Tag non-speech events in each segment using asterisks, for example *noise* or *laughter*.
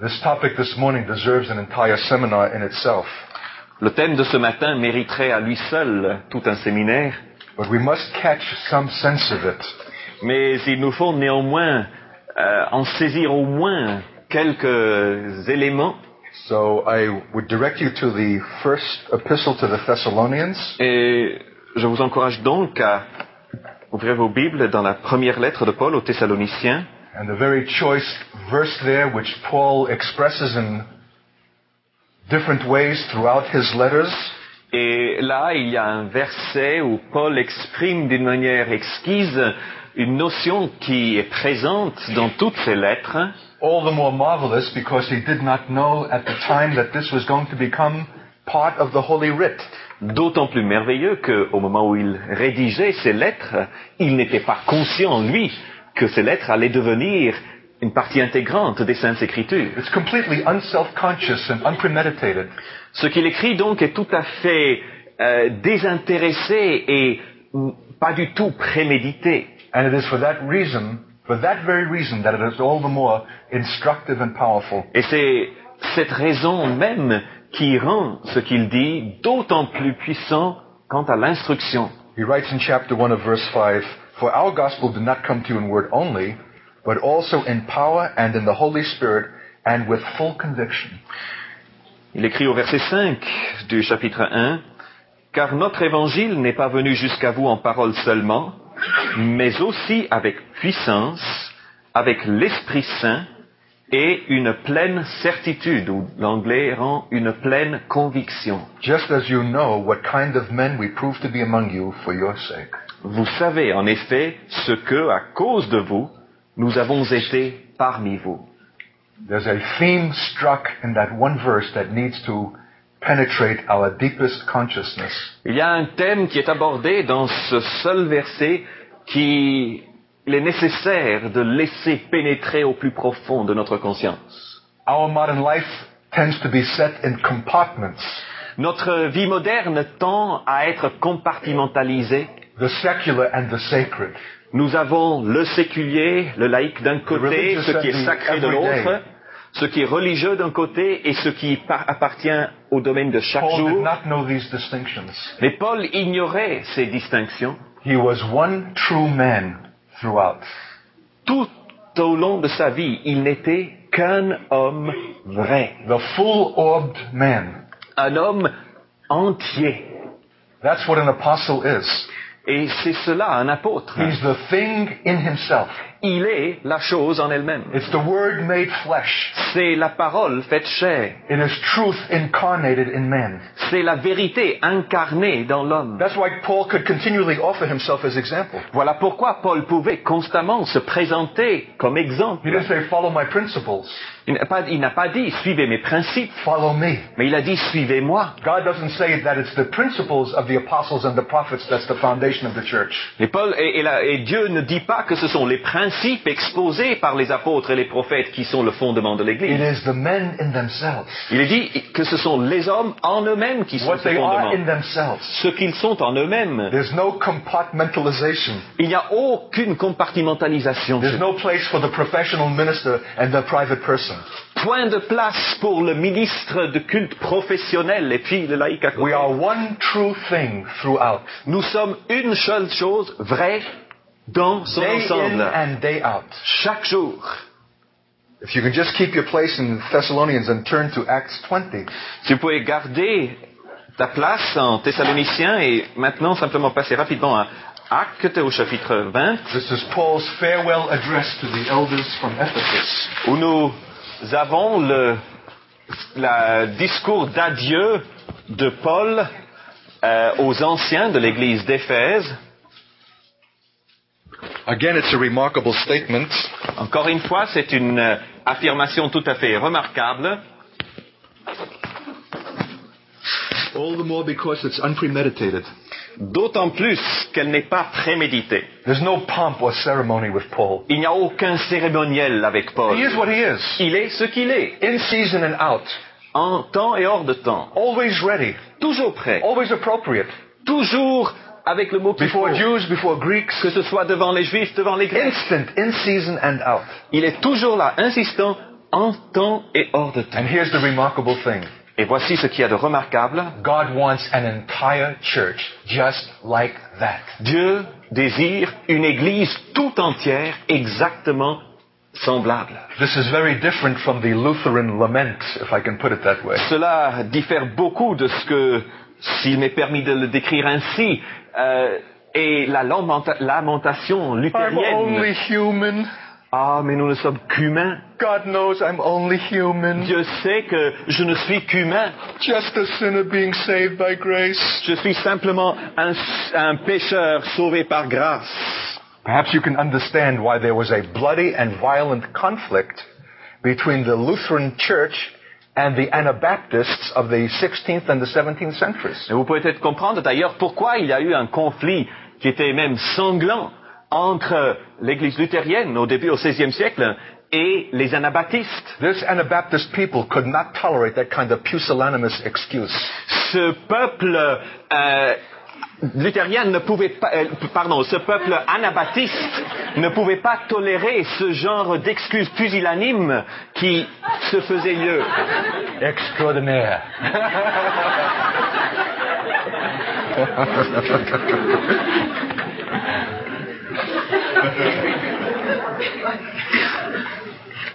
This topic this morning deserves an entire seminar in itself. Le thème de ce matin mériterait à lui seul tout un séminaire, But we must catch some sense of it. mais il nous faut néanmoins euh, en saisir au moins quelques éléments. So I would direct you to the first epistle to the Thessalonians, Et je vous encourage donc à ouvrir vos Bibles dans la première lettre de Paul aux Thessaloniciens. And the very choice verse there, which Paul expresses in different ways throughout his letters. Et là, il y a un verset où Paul exprime d'une manière exquise une notion qui est présente dans toutes ses lettres. All the more marvelous because he did not know at the time that this was going to become part of the Holy Writ. D'autant plus merveilleux qu'au moment où il rédigeait ces lettres, il n'était pas conscient, lui, que ces lettres allaient devenir une partie intégrante des Saintes Écritures. It's completely unself-conscious and unpremeditated. Ce qu'il écrit donc est tout à fait euh, désintéressé et mm, pas du tout prémédité. And it is for that reason, for that very reason, that it is all the more instructive and powerful. Et c'est cette raison même qui rend ce qu'il dit d'autant plus puissant quant à l'instruction. He writes in chapter 1 of verse 5, For our gospel did not come to you in word only, but also in power and in the Holy Spirit and with full conviction. Il écrit au verset 5 du chapitre 1, Car notre évangile n'est pas venu jusqu'à vous en parole seulement, mais aussi avec puissance, avec l'Esprit Saint et une pleine certitude, ou l'anglais rend une pleine conviction. Just as you know what kind of men we prove to be among you for your sake. Vous savez en effet ce que, à cause de vous, nous avons été parmi vous. There's a theme struck in that one verse that needs to penetrate our deepest consciousness. Il y a un thème qui est abordé dans ce seul verset qui il est nécessaire de laisser pénétrer au plus profond de notre conscience. Our modern life tends to be set in compartments. Notre vie moderne tend à être compartimentalisée. The secular and the sacred. Nous avons le séculier, le laïque d'un côté, ce qui est sacré de l'autre, ce qui est religieux d'un côté et ce qui par- appartient au domaine de chaque Paul did jour. not know these distinctions. Mais Paul ignorait ces distinctions. He was one true man throughout. Tout au long de sa vie, il n'était qu'un homme vrai, The full-orbed man. un homme entier. That's what an apostle is. Et c'est cela, un apôtre. He's the thing in himself. Il est la chose en elle-même. It's the word made flesh. C'est la parole faite chair. It is truth incarnated in man. C'est la vérité incarnée dans l'homme. That's why Paul could continually offer himself as example. Voilà pourquoi Paul pouvait constamment se présenter comme He exemple. didn't say, follow my principles. Il n'a pas, dit suivez mes principes, Follow me. mais il a dit suivez-moi. God doesn't say that it's the principles of the apostles and the prophets that's the foundation of the church. Et, Paul, et, et la- et Dieu ne dit pas que ce sont les principes exposés par les apôtres et les prophètes qui sont le fondement de It l'Église. is the men in themselves. Il est dit que ce sont les hommes en eux-mêmes qui sont What ce they are fondement. in themselves. Ce qu'ils sont en eux-mêmes. There's no compartmentalization. Il n'y a aucune compartimentalisation. There's no place for the professional minister and the private person. Point de place pour le ministre de culte professionnel et puis le laïc à côté. We are one true thing throughout. Nous sommes une seule chose vraie dans son Day in ensemble. and day out. Chaque jour. If you can just keep your place in Thessalonians and turn to Acts 20. Si vous pouvez garder ta place en Thessaloniciens et maintenant simplement passer rapidement à Actes au chapitre 20 This is Paul's farewell address to the elders from Ephesus. où nous avons le la discours d'adieu de Paul euh, aux anciens de l'église d'Éphèse. Again, it's a remarkable statement. Encore une fois, c'est une euh, affirmation tout à fait remarquable, All the more because it's unpremeditated. d'autant plus qu'elle n'est pas préméditée. There's no pomp or ceremony with Paul. Il n'y a aucun cérémoniel avec Paul. He is what he is. Il est ce qu'il est, In season and out. en temps et hors de temps, Always ready. toujours prêt, Always appropriate. toujours avec le mot qu'il faut, Jews, before Greeks. que ce soit devant les Juifs, devant les Grecs. Instant, in season and out. Il est toujours là, insistant, en temps et hors de temps. And here's the remarkable thing. Et voici ce qu'il y a de remarquable. God wants an entire church just like that. Dieu désire une église tout entière exactement semblable. This is very different from the Lutheran lament, if I can put it that way. Cela diffère beaucoup de ce que, s'il m'est permis de le décrire ainsi, euh, est la lamenta- lamentation I'm luthérienne. only human. Ah, mais nous ne sommes qu'humains. God knows I'm only human. Dieu sait que je ne suis qu'humain. Just a sinner being saved by grace. Je suis simplement un, un pécheur sauvé par grâce. Perhaps you can understand why there was a bloody and violent conflict between the Lutheran Church and the Anabaptists of the 16th and the 17th centuries. Et vous pouvez peut-être comprendre d'ailleurs pourquoi il y a eu un conflit qui était même sanglant entre l'Église luthérienne au début au XVIe siècle et les anabaptistes. This Anabaptist people could not tolerate that kind of pusillanimous excuse. Ce peuple euh, luthérien ne pouvait pas, euh, pardon, ce peuple anabaptiste ne pouvait pas tolérer ce genre d'excuses pusillanimes qui se faisait lieu. Extraordinaire.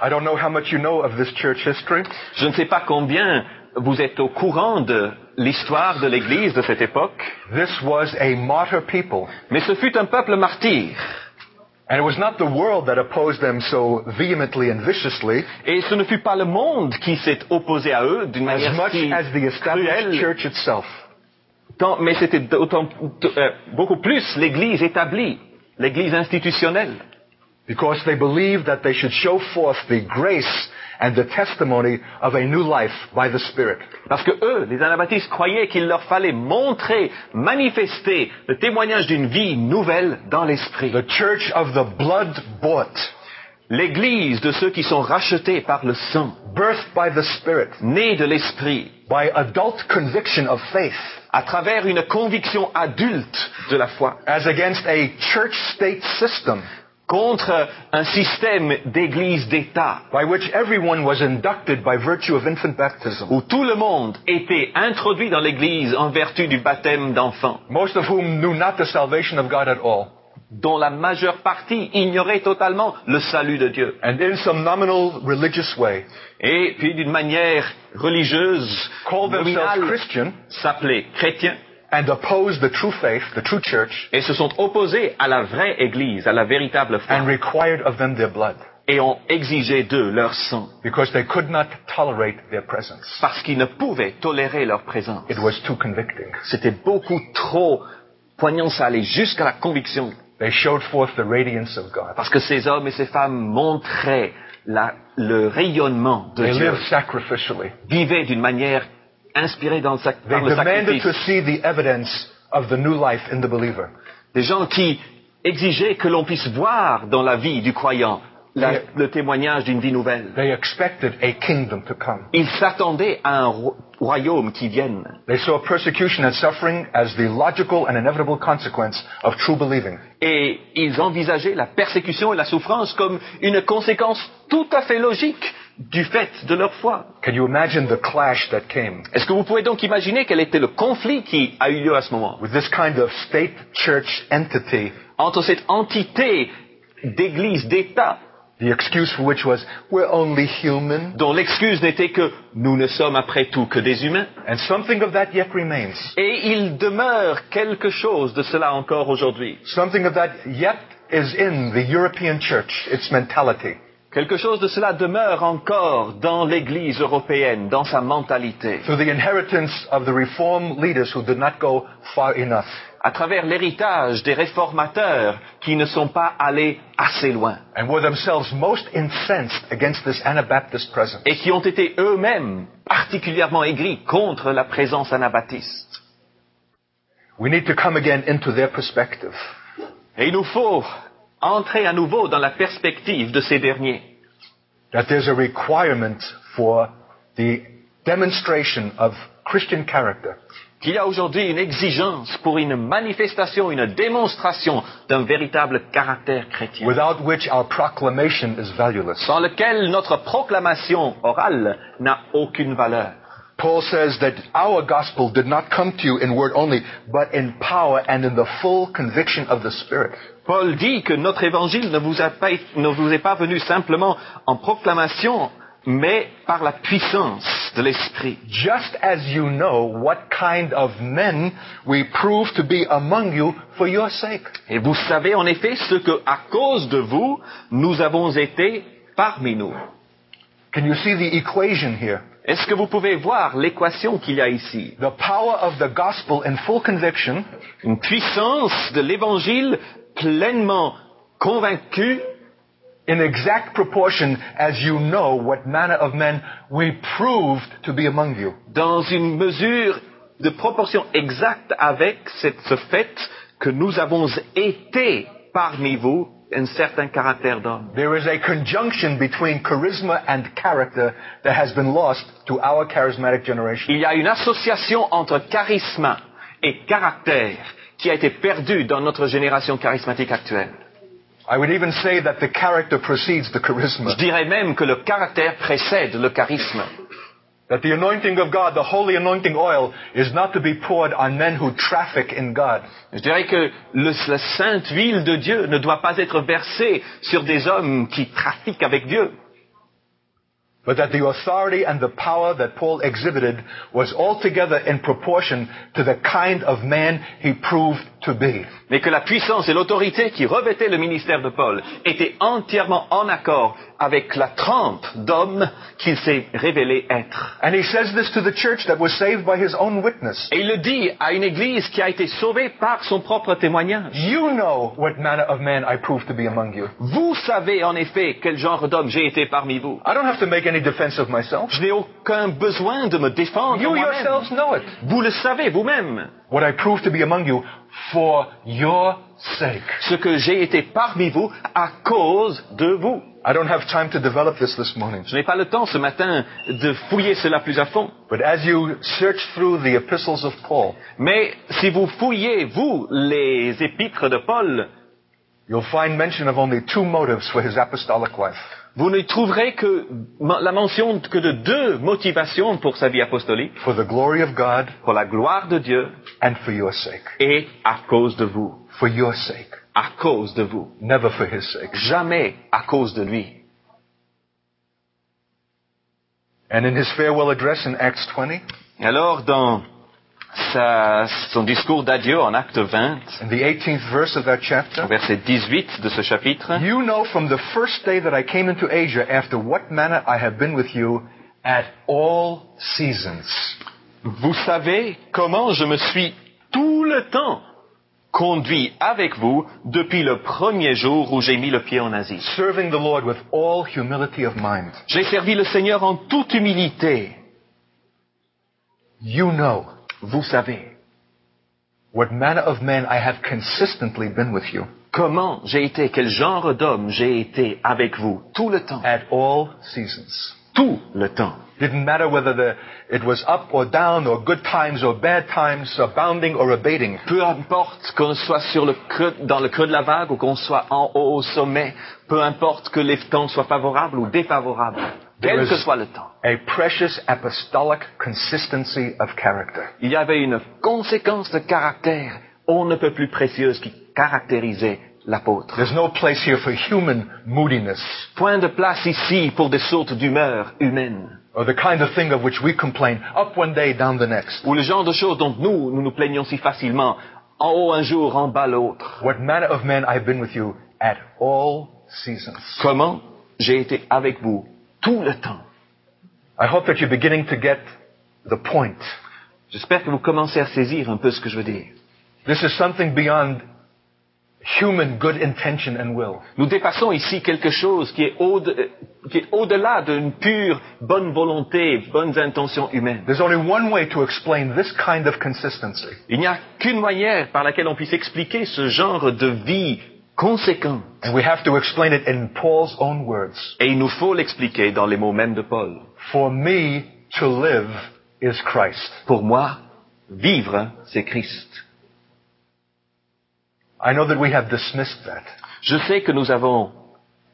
I don't know how much you know of this church history, Je ne sais pas combien vous êtes au courant de l'histoire de l'Église de cette époque, this was a martyr people. mais ce fut un peuple martyr. And it was not the world that opposed them so vehemently and viciously Et ce ne fut pas le monde qui s'est opposé à eux d'une as manière much si as the established cruelle, church itself. tant- mais c'était d'autant- euh, beaucoup plus l'Église établie, l'Église institutionnelle. Because they believed that they should show forth the grace and the testimony of a new life by the Spirit. Parce que eux, les anabaptistes, croyaient qu'il leur fallait montrer, manifester le témoignage d'une vie nouvelle dans l'esprit. The church of the blood bought, L'église de ceux qui sont rachetés par le sang, birthed by the Spirit, nés de l'esprit, by adult conviction of faith, à travers une conviction adulte de la foi, as against a church-state system contre un système d'église d'État, by which everyone was inducted by virtue of infant baptism, où tout le monde était introduit dans l'église en vertu du baptême d'enfant, most of whom knew not the salvation of God at all. dont la majeure partie ignorait totalement le salut de Dieu. And in some nominal religious way, Et puis d'une manière religieuse, called themselves nominale, Christian s'appelaient chrétiens and opposed the true faith, the true church, et se sont opposés à la vraie église, à la véritable foi, and required of them their blood et ont exigé d'eux leur sang, because they could not tolerate their presence. parce qu'ils ne pouvaient tolérer leur présence. It was too convicting. C'était beaucoup trop poignant, ça allait jusqu'à la conviction. They showed forth the radiance of God. Parce que ces hommes et ces femmes montraient la- le rayonnement de They Dieu, lived sacrificially. vivaient d'une manière inspirée dans le sac- They par le demanded to sacrifice. see the evidence of the new life in the believer. Des gens qui exigeaient que l'on puisse voir dans la vie du croyant la- le témoignage d'une vie nouvelle. They expected a kingdom to come. Ils s'attendaient à un ro- royaume qui vienne. They saw persecution and suffering as the logical and inevitable consequence of true believing. Et ils envisageaient la persécution et la souffrance comme une conséquence tout à fait logique du fait de leur foi. Can you imagine the clash that came Est-ce que vous pouvez donc imaginer quel était le conflit qui a eu lieu à ce moment? with this kind of state church entity, entre cette entité d'église, d'État, the excuse for which was, we're only human? dont l'excuse n'était que nous ne sommes après tout que des humains And something of that yet remains. Et il demeure quelque chose de cela encore aujourd'hui. Something of that yet is in the European church, its mentality. Quelque chose de cela demeure encore dans l'Église européenne, dans sa mentalité, Through the inheritance of the reform leaders who did not go far enough. à travers l'héritage des réformateurs qui ne sont pas allés assez loin and were themselves most incensed against this Anabaptist presence. et qui ont été eux-mêmes particulièrement aigris contre la présence anabaptiste. We need to come again into their perspective. Et il nous faut entrer à nouveau dans la perspective de ces derniers. That there's a requirement for the demonstration of Christian character qu'il y a aujourd'hui une exigence pour une manifestation, une démonstration d'un véritable caractère chrétien, without which our proclamation is valueless. sans lequel notre proclamation orale n'a aucune valeur. Paul says that our gospel did not come to you in word only, but in power and in the full conviction of the Spirit. Paul dit que notre évangile ne vous, a pas, ne vous est pas venu simplement en proclamation, mais par la puissance de l'Esprit. Just as you know what kind of men we prove to be among you for your sake. Et vous savez en effet ce que, à cause de vous, nous avons été parmi nous. Can you see the equation here? Est-ce que vous pouvez voir l'équation qu'il y a ici? The power of the gospel in full conviction Une puissance de l'évangile pleinement convaincue in exact proportion as you know what manner of men we proved to be among you. dans une mesure de proportion exacte avec cette- ce fait que nous avons été parmi vous un certain caractère d'homme. There is a conjunction between charisma and character that has been lost to our charismatic generation. Il y a une association entre charisme et caractère qui a été perdue dans notre génération charismatique actuelle. I would even say that the character precedes the charisma. Je dirais même que le caractère précède le charisme. That the anointing of God, the holy anointing oil, is not to be poured on men who traffic in God. Je dirais que le- la sainte huile de Dieu ne doit pas être versée sur des hommes qui trafiquent avec Dieu, But that the authority and the power that Paul exhibited was altogether in proportion to the kind of man he proved to be. mais que la puissance et l'autorité qui revêtaient le ministère de Paul étaient entièrement en accord avec la trempe d'homme qu'il s'est révélé être. And he says this to the church that was saved by his own witness. Et il le dit à une église qui a été sauvée par son propre témoignage. You know what manner of man I proved to be among you. Vous savez en effet quel genre d'homme j'ai été parmi vous. I don't have to make any defense of myself. Je n'ai aucun besoin de me défendre You yourselves know it. Vous le savez vous-même. What I proved to be among you for your sake. Ce que j'ai été parmi vous à cause de vous. I don't have time to develop this this morning. Je n'ai pas le temps ce matin de fouiller cela plus à fond. But as you search through the epistles of Paul, Mais si vous fouillez, vous, les épîtres de Paul, you'll find mention of only two motives for his apostolic life. vous ne trouverez que la mention que de deux motivations pour sa vie apostolique, For the glory of God pour la gloire de Dieu and for your sake. et à cause de vous. For your sake. À cause de vous. Never for his sake. Jamais à cause de lui. And in his farewell address in Acts 20, Et alors, dans sa- son discours d'adieu en acte 20, in the 18th verse of that chapter, verset 18 de ce chapitre, You know from the first day that I came into Asia after what manner I have been with you at all seasons. Vous savez comment je me suis tout le temps conduit avec vous depuis le premier jour où j'ai mis le pied en Asie. serving the Lord with all humility of mind. J'ai servi le Seigneur en toute humilité. You know Vous savez what manner of man I have consistently been with you comment j'ai été, quel genre d'homme j'ai été avec vous tout le temps. at all seasons. Tout le temps. Didn't matter whether the, it was up or down or good times or bad times, abounding or abating. Peu importe qu'on soit sur le creux, dans le creux de la vague ou qu'on soit en haut au sommet, peu importe que les temps soient favorables ou défavorables, quel que soit le temps. A precious apostolic consistency of character. Il y avait une conséquence de caractère, on ne peut plus précieuse qui caractérisait l'apôtre. There's no place here for human moodiness Point de place ici pour des sautes d'humeur humaines, or the kind of thing of which we complain up one day, down the next. ou le genre de choses dont nous, nous nous plaignons si facilement, en haut un jour, en bas l'autre. What manner of man I've been with you at all seasons. Comment j'ai été avec vous tout le temps. I hope that you're beginning to get the point. J'espère que vous commencez à saisir un peu ce que je veux dire. This is something beyond human good intention and will. Nous dépassons ici quelque chose qui est au- qui est au-delà d'une pure bonne volonté, bonnes intentions humaines. There's only one way to explain this kind of consistency. Il n'y a qu'une manière par laquelle on puisse expliquer ce genre de vie conséquent. And we have to explain it in Paul's own words. Et il nous faut l'expliquer dans les mots mêmes de Paul. For me to live is Christ. Pour moi, vivre, c'est Christ. I know that we have dismissed that. Je sais que nous avons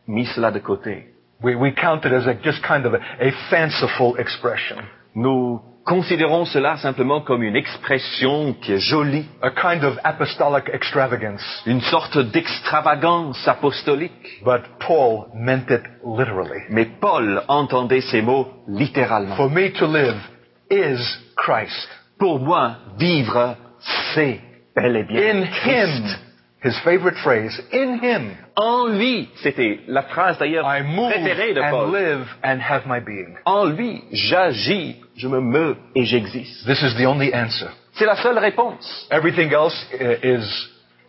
mis cela de côté. We, we count it as a, just kind of a, a fanciful expression, Nous considérons cela simplement comme une expression qui est jolie, a kind of apostolic extravagance. une sorte d'extravagance apostolique. But Paul meant it literally. Mais Paul entendait ces mots littéralement. For me to live is Christ. Pour moi, vivre, c'est bel et bien In Christ. Him, his favorite phrase, in Him, En lui, c'était la phrase d'ailleurs I move préférée de and Paul. live and have my being. En lui, j'agis, je me meus et j'existe. This is the only answer. C'est la seule réponse. Everything else is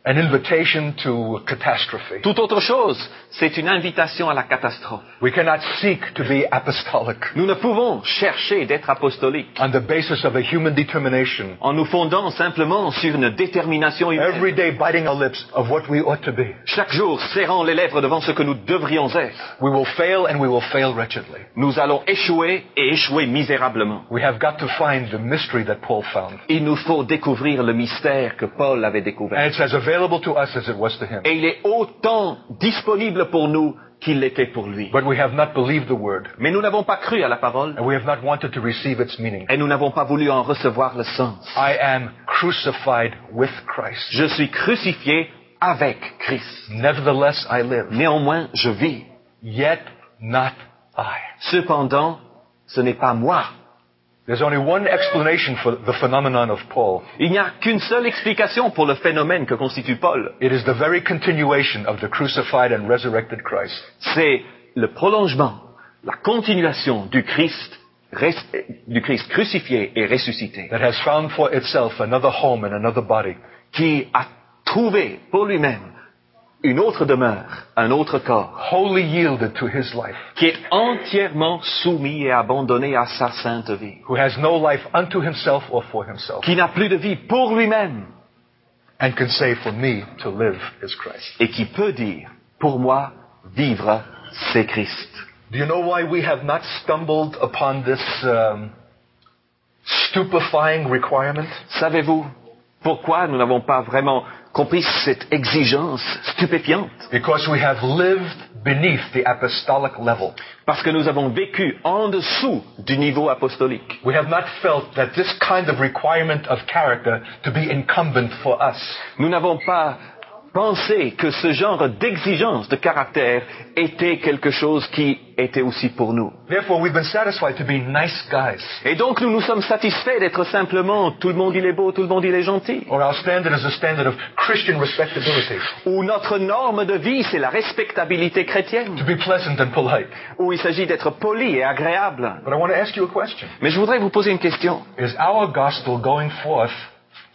an invitation to catastrophe. Toute autre chose, c'est une invitation à la catastrophe. We cannot seek to be apostolic Nous ne pouvons chercher d'être apostoliques on the basis of a human determination, en nous fondant simplement sur une détermination humaine. every day biting our lips of what we ought to be. Chaque jour, serrant les lèvres devant ce que nous devrions être, We will fail and we will fail wretchedly. nous allons échouer et échouer misérablement. We have got to find the mystery that Paul found. Il nous faut découvrir le mystère que Paul avait découvert. And it's as available to us as it was to him. Et il est autant disponible pour nous qu'il l'était pour lui. But we have not believed the word, Mais nous n'avons pas cru à la parole and we have not wanted to receive its meaning. et nous n'avons pas voulu en recevoir le sens. I am crucified with Christ. Je suis crucifié avec Christ. Nevertheless, I live. Néanmoins, je vis. Yet not I. Cependant, ce n'est pas moi. There's only one explanation for the phenomenon of Paul. Il n'y a qu'une seule explication pour le phénomène que constitue Paul. It is the very continuation of the crucified and resurrected Christ. C'est le prolongement, la continuation du Christ, res- du Christ crucifié et ressuscité, that has found for itself another home and another body. qui a trouvé pour lui-même une autre demeure, un autre corps, wholly yielded to his life, qui est entièrement soumis et abandonné à sa sainte vie, who has no life unto himself or for himself, qui n'a plus de vie pour lui-même and can say, For me to live is Christ. et qui peut dire, pour moi, vivre, c'est Christ. Do you know why we have not stumbled upon this um, stupefying requirement? Savez-vous pourquoi nous n'avons pas vraiment compris cette exigence stupéfiante Because we have lived beneath the apostolic level. Parce que nous avons vécu en dessous du niveau apostolique. We have not felt that this kind of requirement of character to be incumbent for us. Nous n'avons pas pensé que ce genre d'exigence de caractère était quelque chose qui était aussi pour nous. Therefore, we've been satisfied to be nice guys. Et donc nous nous sommes satisfaits d'être simplement tout le monde il est beau, tout le monde il est gentil. Or our standard is a standard of Christian respectability, Où notre norme de vie c'est la respectabilité to chrétienne. be pleasant and polite. Où il s'agit d'être poli et agréable. But I want to ask you a question. Mais je voudrais vous poser une question. Is our gospel going forth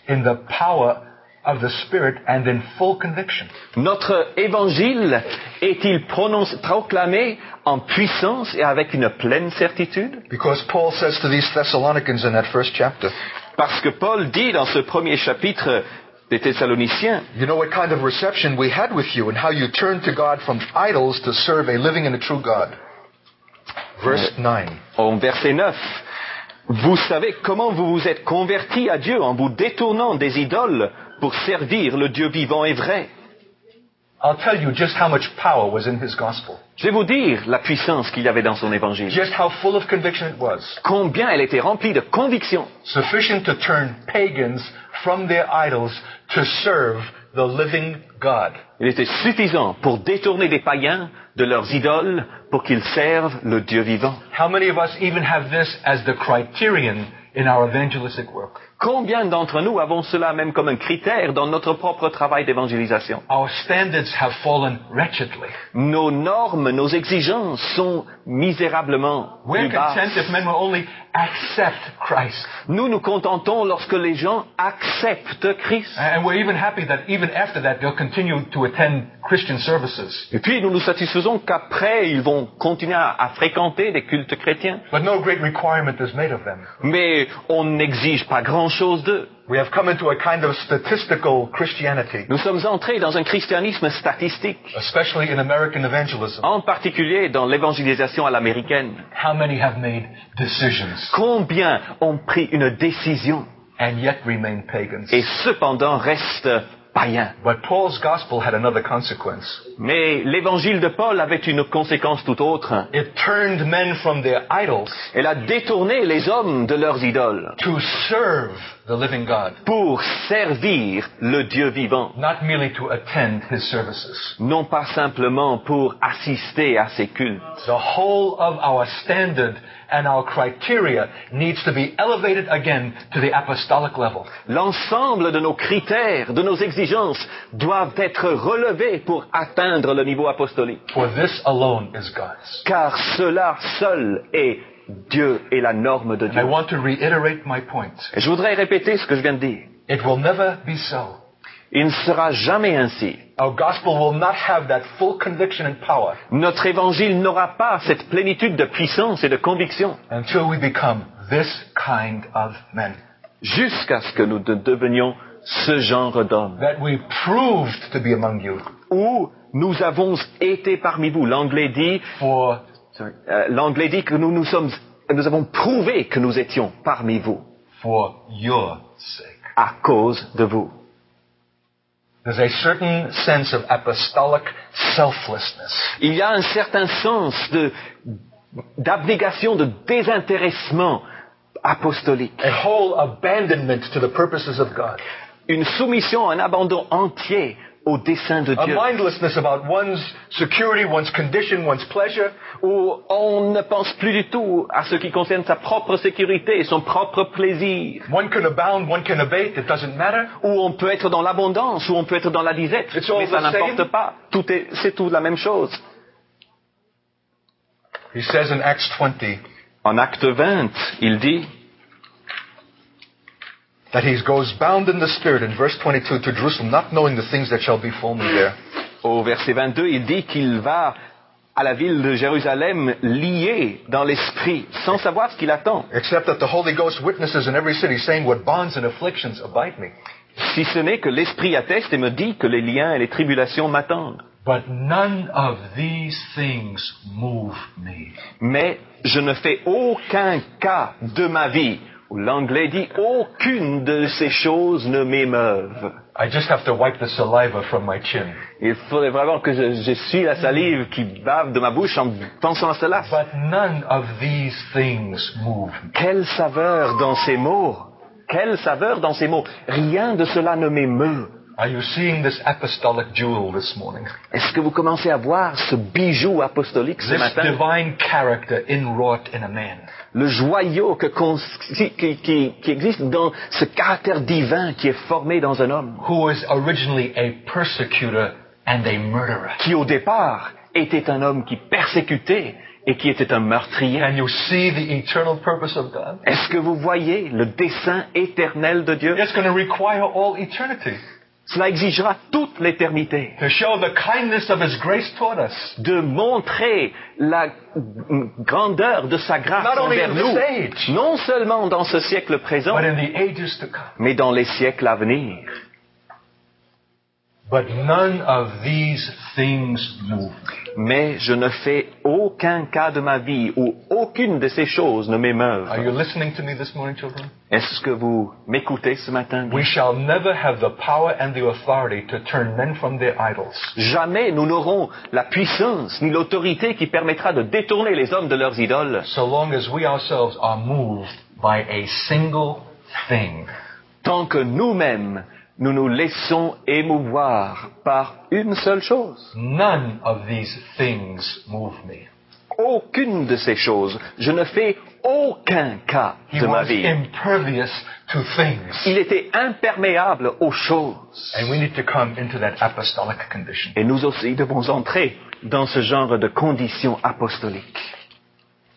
in the power of the Spirit and in full conviction? Notre évangile est-il proclamé en puissance et avec une pleine certitude? Because Paul says to these Thessalonians in that first chapter, Parce que Paul dit dans ce premier chapitre des Thessaloniciens, You know what kind of reception we had with you and how you turned to God from idols to serve a living and a true God. Verse 9. en verset 9, vous savez comment vous vous êtes convertis à Dieu en vous détournant des idoles pour servir le Dieu vivant et vrai. I'll tell you just how much power was in his gospel. Je vais vous dire la puissance qu'il y avait dans son évangile. Just how full of conviction it was. Combien elle était remplie de conviction, Sufficient to turn pagans from their idols to serve the living God. il était suffisant pour détourner des païens de leurs idoles pour qu'ils servent le Dieu vivant. How many of us even have this as the criterion in our evangelistic work? Combien d'entre nous avons cela même comme un critère dans notre propre travail d'évangélisation? Nos normes, nos exigences sont misérablement plus basses. Accept Christ. Nous nous contentons lorsque les gens acceptent Christ. And we're even happy that even after that they'll continue to attend Christian services. Et puis nous nous satisfaisons qu'après ils vont continuer à, à fréquenter des cultes chrétiens. But no great requirement is made of them. Mais on n'exige pas grand-chose d'eux. We have come into a kind of statistical Christianity, Nous sommes entrés dans un christianisme statistique, especially in American evangelism. en particulier dans l'évangélisation à l'américaine. How many have made decisions? Combien ont pris une décision? And yet remain pagans. et cependant restent païens. But Paul's gospel had another consequence. Mais l'évangile de Paul avait une conséquence tout autre. It turned men from their idols Elle a détourné les hommes de leurs idoles to serve the living God, pour servir le Dieu vivant, not merely to attend his services. non pas simplement pour assister à ses cultes. The whole of our standard and our criteria needs to be elevated again to the apostolic level. L'ensemble de nos critères, de nos exigences doivent être relevés pour atteindre le niveau apostolique. For this alone is God's. Car cela seul est Dieu et la norme de And I Dieu. want to reiterate my point. Et je voudrais répéter ce que je viens de dire. It will never be so. Il ne sera jamais ainsi. Our gospel will not have that full conviction and power Notre évangile n'aura pas cette plénitude de puissance et de conviction until we become this kind of men. jusqu'à ce que nous de- devenions ce genre d'hommes. Où nous avons été parmi vous. L'anglais dit, for, euh, l'anglais dit que nous nous sommes, nous avons prouvé que nous étions parmi vous for your sake. à cause de vous. There's a certain sense of apostolic selflessness Il y a un certain sens de, d'abnégation, de désintéressement apostolique. a whole abandonment to the purposes of God, Une soumission, un abandon entier au dessein de a Dieu. mindlessness about one's security, one's condition, one's pleasure, où on ne pense plus du tout à ce qui concerne sa propre sécurité et son propre plaisir, One can abound, one can abate, it doesn't matter. où on peut être dans l'abondance, où on peut être dans la disette, It's all mais ça the n'importe same. pas. Tout est, c'est tout la même chose. He says in Acts 20 En acte 20, il dit, that he goes bound in the Spirit in verse 22 to Jerusalem, not knowing the things that shall befall me there. au verset 22, il dit qu'il va à la ville de Jérusalem lié dans l'esprit, sans savoir ce qu'il attend, Except that the Holy Ghost witnesses in every city, saying, What bonds and afflictions abide me? si ce n'est que l'esprit atteste et me dit que les liens et les tribulations m'attendent. But none of these things move me. Mais je ne fais aucun cas de ma vie. L'anglais dit aucune de ces choses ne m'émeuvent. I just have to wipe the saliva from my chin. Il faudrait vraiment que je, je suis la salive qui bave de ma bouche en pensant à cela. But none of these things move. Quelle saveur dans ces mots? Quelle saveur dans ces mots? Rien de cela ne m'émeut. Are you seeing this apostolic jewel this morning? Est-ce que vous commencez à voir ce bijou apostolique ce This matin? divine character inwrought in a man. Le joyau que qui, qui- qui existe dans ce caractère divin qui est formé dans un homme. who was originally a persecutor and a murderer. qui au départ était un homme qui persécutait et qui était un meurtrier. Can you see the eternal purpose of God? Est-ce que vous voyez le dessein éternel de Dieu? It's going to require all eternity Cela exigera toute l'éternité de montrer la grandeur de sa grâce Not envers nous, age. non seulement dans ce siècle présent, mais dans les siècles à venir. But none of these things move. Mais je ne fais aucun cas de ma vie où aucune de ces choses ne Are m'émeuvent. you listening to me this morning, children? Est-ce que vous m'écoutez ce matin? We shall never have the power and the authority to turn men from their idols. Jamais nous n'aurons la puissance ni l'autorité qui permettra de détourner les hommes de leurs idoles, So long as we ourselves are moved by a single thing. tant que nous-mêmes nous nous laissons émouvoir par une seule chose. None of these things move me. Aucune de ces choses. Je ne fais aucun cas He de ma was vie. impervious to things. Il était imperméable aux choses. And we need to come into that apostolic condition. Et nous aussi devons entrer dans ce genre de conditions apostoliques.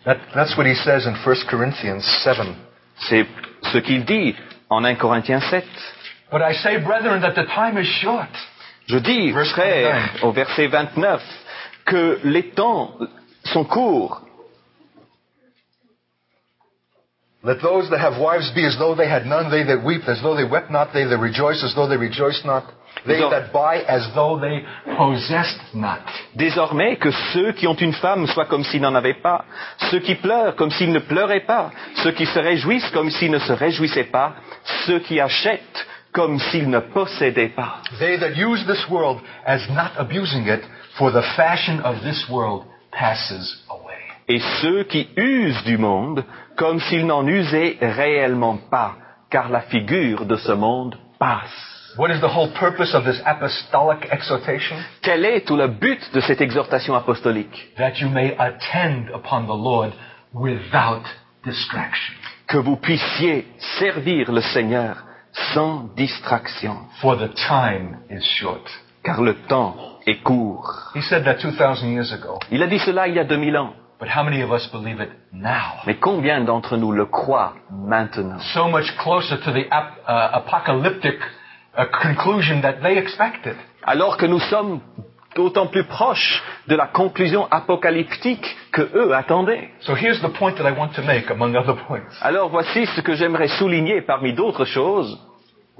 That, that's what he says in 1 Corinthians 7. C'est ce qu'il dit en 1 Corinthiens 7. But I say, brethren, that the time is short. Je dis, Verse frère, 29. au verset 29, que les temps sont courts. Let those that have wives be as though they had none, they that weep as though they wept not, they that rejoice as though they rejoiced not, they that buy as though they possessed not. Désormais, que ceux qui ont une femme soient comme s'ils n'en avaient pas, ceux qui pleurent comme s'ils ne pleuraient pas, ceux qui se réjouissent comme s'ils ne se réjouissaient pas, ceux qui achètent comme s'ils ne possédaient pas. They that use this world as not abusing it, for the fashion of this world passes away. Et ceux qui usent du monde comme s'ils n'en usaient réellement pas, car la figure de ce monde passe. What is the whole purpose of this apostolic exhortation? Quel est tout le but de cette exhortation apostolique? That you may attend upon the Lord without distraction. Que vous puissiez servir le Seigneur sans distraction, For the time is short. car le temps est court. He said that 2,000 years ago. Il a dit cela il y a 2000 ans. But how many of us believe it now? Mais combien d'entre nous le croient maintenant? So much closer to the ap- uh, apocalyptic uh, conclusion that they expected. Alors que nous sommes d'autant plus proches de la conclusion apocalyptique que eux attendaient. So here's the point that I want to make, among other points. Alors voici ce que j'aimerais souligner parmi d'autres choses.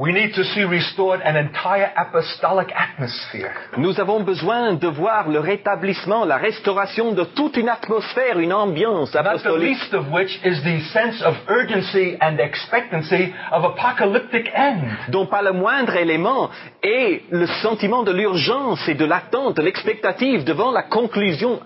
We need to see restored an entire apostolic atmosphere. Nous avons besoin de voir le rétablissement, la restauration de toute une atmosphère, une ambiance Not the apostolique, least of which is the sense of urgency and expectancy of apocalyptic end. dont pas le moindre élément est le sentiment de l'urgence et de l'attente, de l'expectative devant la conclusion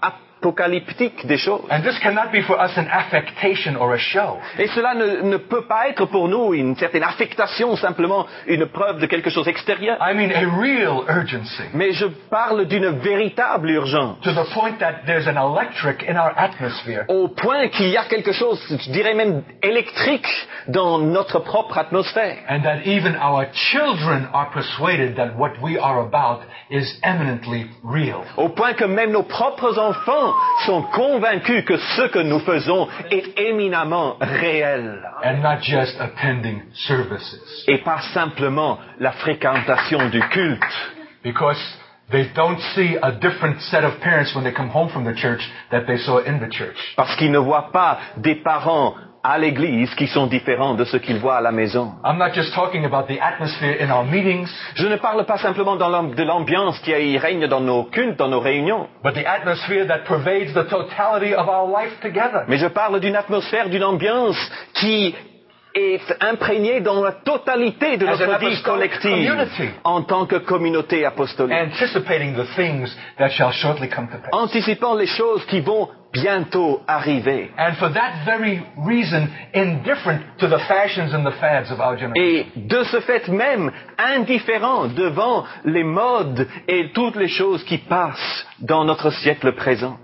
apocalyptique des choses. And this cannot be for us an affectation or a show. Et cela ne, ne peut pas être pour nous une certaine affectation, simplement une preuve de quelque chose extérieur. I mean a real urgency. Mais je parle d'une véritable urgence, To the point that there's an electric in our atmosphere. au point qu'il y a quelque chose, je dirais même électrique, dans notre propre atmosphère. And that even our children are persuaded that what we are about is eminently real. Au point que même nos propres enfants sont convaincus que ce que nous faisons est éminemment réel. And not just attending services. Et pas simplement la fréquentation du culte. Because they don't see a different set of parents when they come home from the church that they saw in the church. Parce qu'ils ne voient pas des parents à l'église qui sont différents de ce qu'ils voient à la maison. I'm not just talking about the atmosphere in our meetings, Je ne parle pas simplement de l'ambiance qui y règne dans nos cultes, dans nos réunions, but the atmosphere that pervades the totality of our life together. mais je parle d'une atmosphère, d'une ambiance qui est imprégnée dans la totalité de notre vie collective en tant que communauté apostolique, anticipant les choses qui vont bientôt arriver. Et de ce fait même, indifférent devant les modes et toutes les choses qui passent dans notre siècle présent.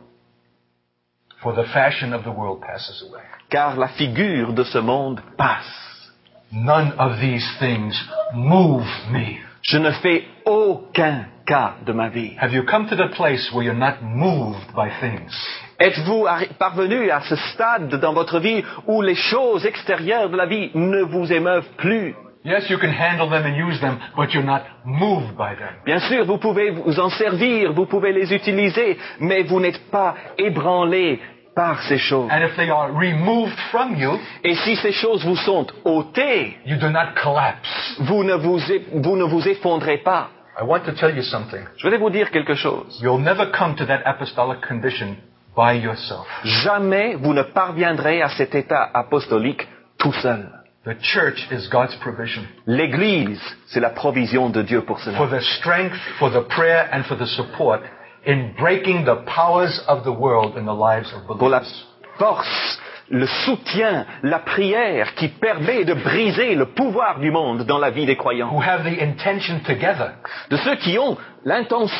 For the fashion of the world passes away. Car la figure de ce monde passe. None of these things move me. Je ne fais aucun cas de ma vie. Have you come to the place where you're not moved by things? Êtes-vous parvenu à ce stade dans votre vie où les choses extérieures de la vie ne vous émeuvent plus? Yes, you can handle them and use them, but you're not moved by them. Bien sûr, vous pouvez vous en servir, vous pouvez les utiliser, mais vous n'êtes pas ébranlé par ces choses. And if they are removed from you, Et si ces choses vous sont ôtées, you do not collapse. vous ne vous, vous ne vous effondrez pas. I want to tell you something. Je vais vous dire quelque chose. You'll never come to that apostolic condition by yourself. Jamais vous ne parviendrez à cet état apostolique tout seul. The church is God's provision L'Église, c'est la provision de Dieu pour cela. for the strength, for the prayer, and for the support in breaking the powers of the world in the lives of Pour la believers. force, le soutien, la prière qui permet de briser le pouvoir du monde dans la vie des croyants. Who have the intention together De ceux qui ont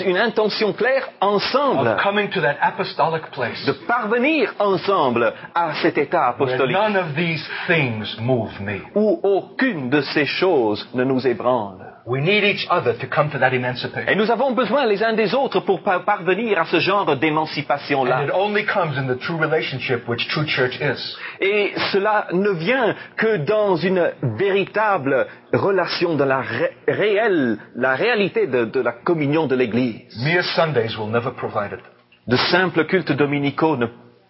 une intention claire ensemble of coming to that apostolic place de parvenir ensemble à cet état where apostolique none of these things move me. où aucune de ces choses ne nous ébranle. We need each other to come to that Et emancipation. nous avons besoin les uns des autres pour par- parvenir à ce genre d'émancipation-là. it only comes in the true relationship which true church is. Et cela ne vient que dans une véritable relation de la ré- réelle, la réalité de, de la communion de l'Église. De simples cultes dominicaux ne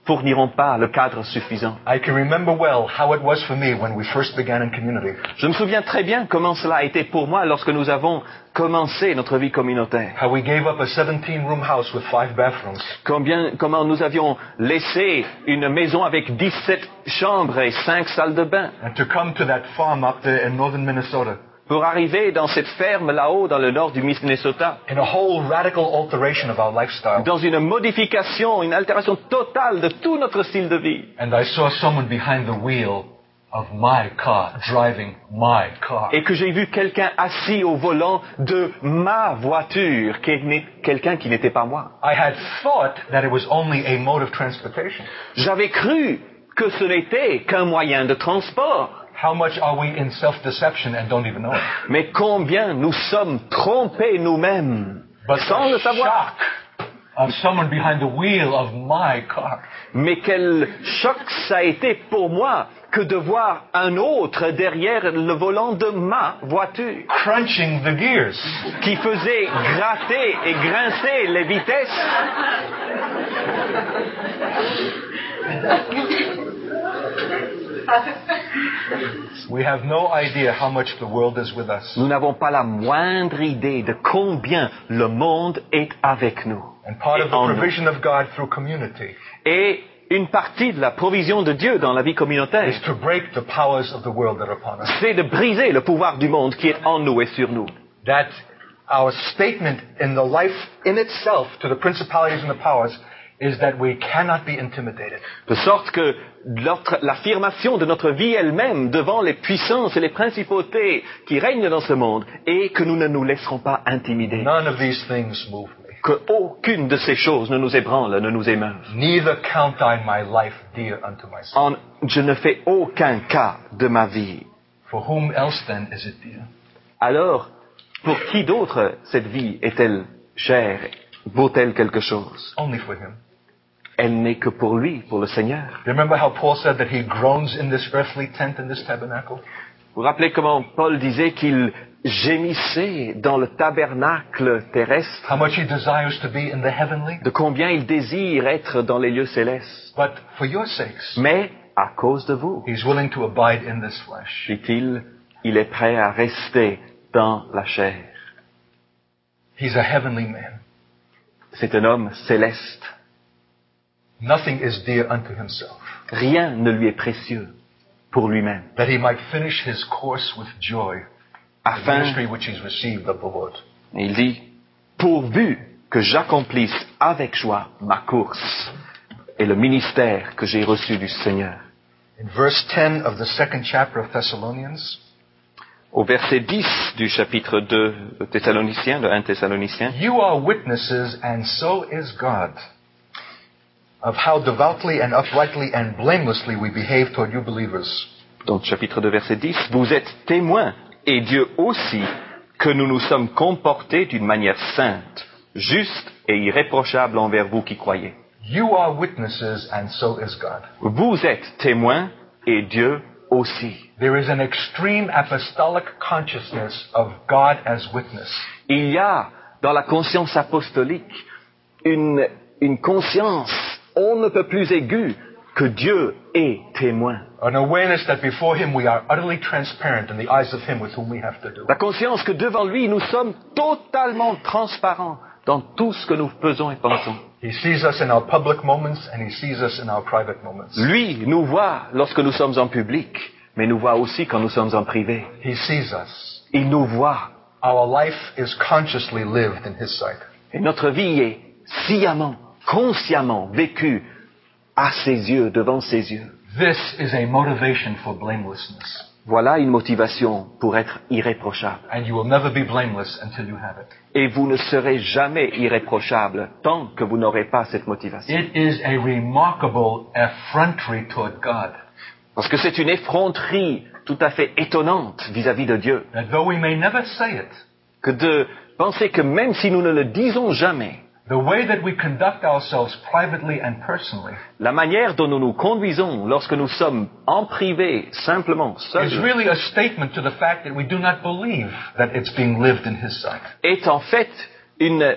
fourniront pas le cadre suffisant. I can remember well how it was for me when we first began in community. Je me souviens très bien comment cela a été pour moi lorsque nous avons commencé notre vie communautaire. How we gave up a 17 room house with five bathrooms Combien, comment nous avions laissé une maison avec 17 chambres et 5 salles de bain and to come to that farm up there in northern Minnesota pour arriver dans cette ferme là-haut dans le nord du Minnesota, in a whole radical alteration of our lifestyle. dans une modification, une altération totale de tout notre style de vie. And I saw someone behind the wheel of my car, driving my car. Et que j'ai vu quelqu'un assis au volant de ma voiture, quelqu'un qui n'était pas moi. I had thought that it was only a mode of transportation. J'avais cru que ce n'était qu'un moyen de transport. How much are we in self-deception and don't even know? It? Mais combien nous sommes trompés nous-mêmes But sans le the savoir. shock of someone behind the wheel of my car. Mais quel choc ça a été pour moi que de voir un autre derrière le volant de ma voiture crunching the gears. qui faisait gratter et grincer les vitesses. *laughs* *laughs* We have no idea how much the world is with us. Nous n'avons pas la moindre idée de combien le monde est avec nous. And part Et of the en nous. provision of God through community Et une partie de la provision de Dieu dans la vie communautaire, is to break the powers of the world that are upon us. c'est de briser le pouvoir du monde qui est en nous et sur nous. That our statement in the life in itself to the principalities and the powers is that we cannot be intimidated. De sorte que l'affirmation de notre vie elle-même devant les puissances et les principautés qui règnent dans ce monde est que nous ne nous laisserons pas intimider. None of these things move me. Que aucune de ces choses ne nous ébranle, ne nous émeuve. Neither count I my life dear unto myself. En- je ne fais aucun cas de ma vie. For whom else then is it dear? Alors, pour qui d'autre cette vie est-elle chère Vaut-elle quelque chose? Only for him. Elle n'est que pour lui, pour le Seigneur. You remember how Paul said that he groans in this earthly tent, in this tabernacle? Vous vous rappelez comment Paul disait qu'il gémissait dans le tabernacle terrestre? How much he desires to be in the heavenly? de combien il désire être dans les lieux célestes? But for your sakes, Mais à cause de vous, he's willing to abide in this flesh. dit-il, il est prêt à rester dans la chair. He's a heavenly man. C'est un homme céleste. Nothing is dear unto himself, Rien ne lui est précieux pour lui-même, that he might finish his course with joy, the afin, ministry which he's received of the Lord. il dit, pourvu que j'accomplisse avec joie ma course et le ministère que j'ai reçu du Seigneur. In verse 10 of the second chapter of Thessalonians, Au verset 10 du chapitre 2 de Thessaloniciens, de 1 Thessaloniciens, you are witnesses, and so is God, of how devoutly and uprightly and blamelessly we behave toward you believers. donc chapitre 2 verset 10, vous êtes témoins, et Dieu aussi, que nous nous sommes comportés d'une manière sainte, juste et irréprochable envers vous qui croyez. You are witnesses, and so is God. Vous êtes témoins, et Dieu aussi. There is an extreme apostolic consciousness of God as witness. Il y a dans la conscience apostolique une, une conscience on ne peut plus aiguë que Dieu est témoin. An awareness that before Him we are utterly transparent in the eyes of Him with whom we have to do. La conscience que devant lui, nous sommes totalement transparents dans tout ce que nous faisons et pensons. Lui nous voit lorsque nous sommes en public, mais nous voit aussi quand nous sommes en privé. He sees us. Il nous voit. Our life is consciously lived in His sight. Et notre vie est sciemment, consciemment vécue à ses yeux, devant ses yeux. This is a motivation for blamelessness. Voilà une motivation pour être irréprochable. And you will never be blameless until you have it. Et vous ne serez jamais irréprochable tant que vous n'aurez pas cette motivation. It is a remarkable effrontery toward God. Parce que c'est une effronterie tout à fait étonnante vis-à-vis de Dieu. That though we may never say it, Que de penser que même si nous ne le disons jamais, the way that we conduct ourselves privately and personally la manière dont nous nous conduisons lorsque nous sommes en privé, simplement, is seuls, really a statement to the fact that we do not believe that it's being lived in His sight. est en fait une,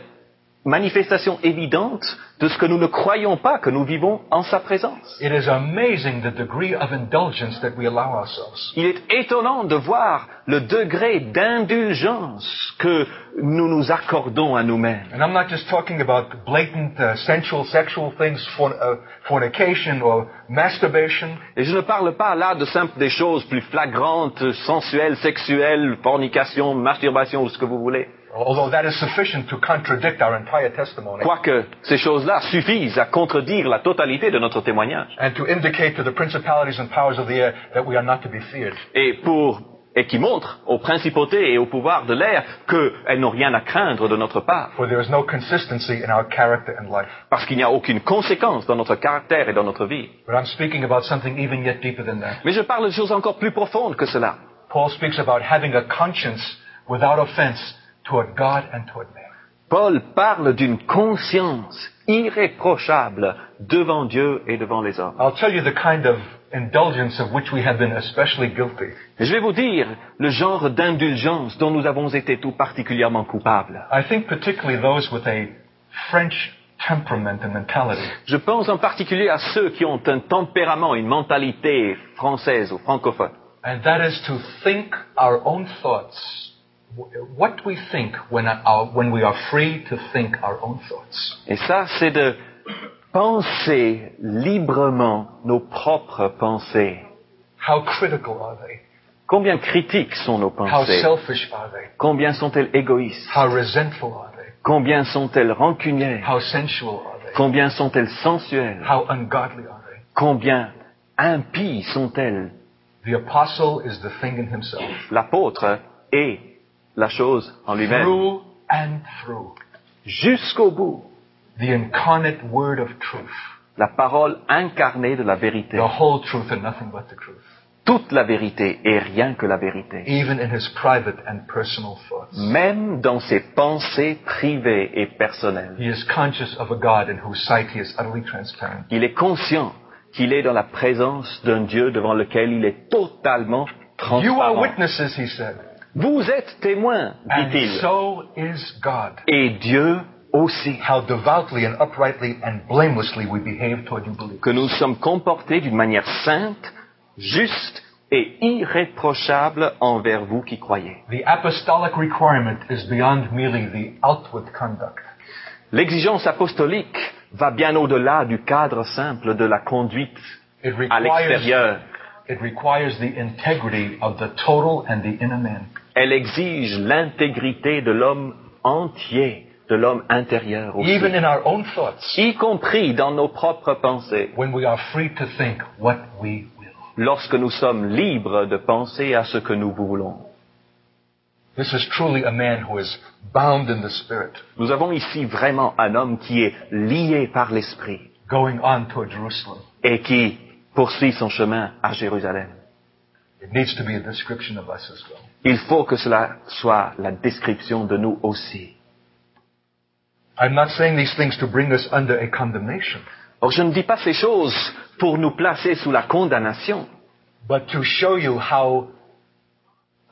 manifestation évidente de ce que nous ne croyons pas que nous vivons en sa présence. It is amazing the degree of indulgence that we allow ourselves. Il est étonnant de voir le degré d'indulgence que nous nous accordons à nous-mêmes. And I'm not just talking about blatant uh, sensual, sexual things, for, uh, fornication or masturbation. Et je ne parle pas là de simples des choses plus flagrantes, sensuelles, sexuelles, fornication, masturbation ou ce que vous voulez. Although that is sufficient to contradict our entire testimony Quoique ces choses-là suffisent à contredire la totalité de notre témoignage. and to indicate to the principalities and powers of the air that we are not to be feared. Et pour et qui montrent aux principautés et aux pouvoirs de l'air qu'elles n'ont rien à craindre de notre part, For there is no consistency in our character and life. parce qu'il n'y a aucune conséquence dans notre caractère et dans notre vie. But I'm speaking about something even yet deeper than that. Mais je parle de choses encore plus profondes que cela. Paul speaks about having a conscience without offense toward God and toward man. Paul parle d'une conscience irréprochable devant Dieu et devant les hommes. I'll tell you the kind of indulgence of which we have been especially guilty. Et je vais vous dire le genre d'indulgence dont nous avons été tout particulièrement coupables. I think particularly those with a French temperament and mentality. Je pense en particulier à ceux qui ont un tempérament, une mentalité française ou francophone. And that is to think our own thoughts, what we think when, our, when we are free to think our own thoughts. Et ça, c'est de penser librement nos propres pensées. How critical are they? Combien critiques sont nos How pensées? selfish are they? Combien sont-elles égoïstes? How resentful are they? Combien sont-elles rancunières? How sensual are they? Combien sont-elles sensuelles? How ungodly are they? Combien impies sont-elles? The apostle is the thing in himself. L'apôtre est la chose en lui-même. Through and through. Jusqu'au bout, The incarnate word of truth. la parole incarnée de la vérité. The whole truth and nothing but the truth. Toute la vérité et rien que la vérité. Even in his private and personal thoughts. Même dans ses pensées privées et personnelles. He is conscious of a God in whose sight he is utterly transparent. Il est conscient qu'il est dans la présence d'un Dieu devant lequel il est totalement You are transparent. witnesses, he said. Vous êtes témoins, And dit-il. so is God. Et Dieu aussi. How devoutly and uprightly and blamelessly we behave toward you believers. Que nous sommes comportés d'une manière sainte, juste et irréprochable envers vous qui croyez. The apostolic requirement is beyond merely the outward conduct. L'exigence apostolique va bien au-delà du cadre simple de la conduite It à requires, l'extérieur. it requires the integrity of the total and the inner man. Elle exige l'intégrité de l'homme entier, de l'homme intérieur aussi. Even in our own thoughts, y compris dans nos propres pensées, when we are free to think what we will. lorsque nous sommes libres de penser à ce que nous voulons. This is truly a man who is bound in the Spirit, Nous avons ici vraiment un homme qui est lié par l'esprit going on toward Jerusalem. et qui poursuit son chemin à Jérusalem. It needs to be a description of us as well. Il faut que cela soit la description de nous aussi. I'm not saying these things to bring us under a condemnation, Or, je ne dis pas ces choses pour nous placer sous la condamnation, but to show you how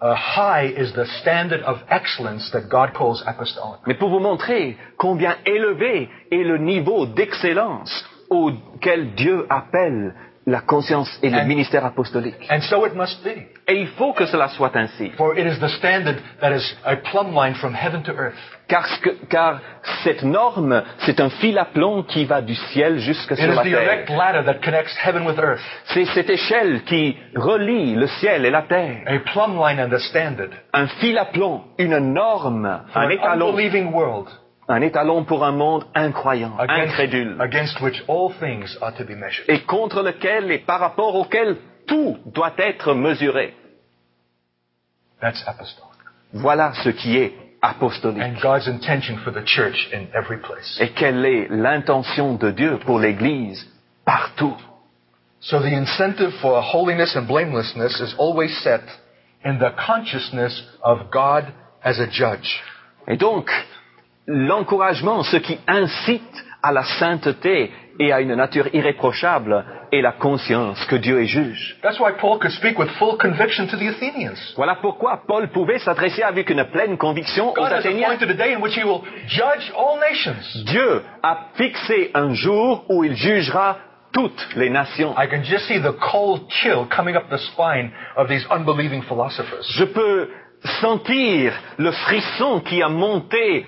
uh, high is the standard of excellence that God calls apostolic. mais pour vous montrer combien élevé est le niveau d'excellence auquel Dieu appelle la conscience et le And- ministère apostolique. And so it must be. Et il faut que cela soit ainsi. For it is the standard that is a plumb line from heaven to earth. Car, ce que- car cette norme, c'est un fil à plomb qui va du ciel sur is la terre. ladder that connects heaven with earth. C'est cette échelle qui relie le ciel et la terre. A plumb line and a standard. Un fil à plomb, une norme, For un étalon, world un étalon pour un monde incroyant, against, incrédule, against which all things are to be measured. et contre lequel et par rapport auquel tout doit être mesuré. That's apostolic. Voilà ce qui est apostolique. And God's intention for the church in every place. Et quelle est l'intention de Dieu pour l'Église partout. So the incentive for holiness and blamelessness is always set in the consciousness of God as a judge. Et donc, l'encouragement, ce qui incite à la sainteté, et a une nature irréprochable et la conscience que Dieu est juge. That's why Paul could speak with full conviction to the Athenians. Voilà pourquoi Paul pouvait s'adresser avec une pleine conviction aux Athéniens. Dieu a fixé un jour où il jugera toutes les nations. Je peux sentir le frisson qui a monté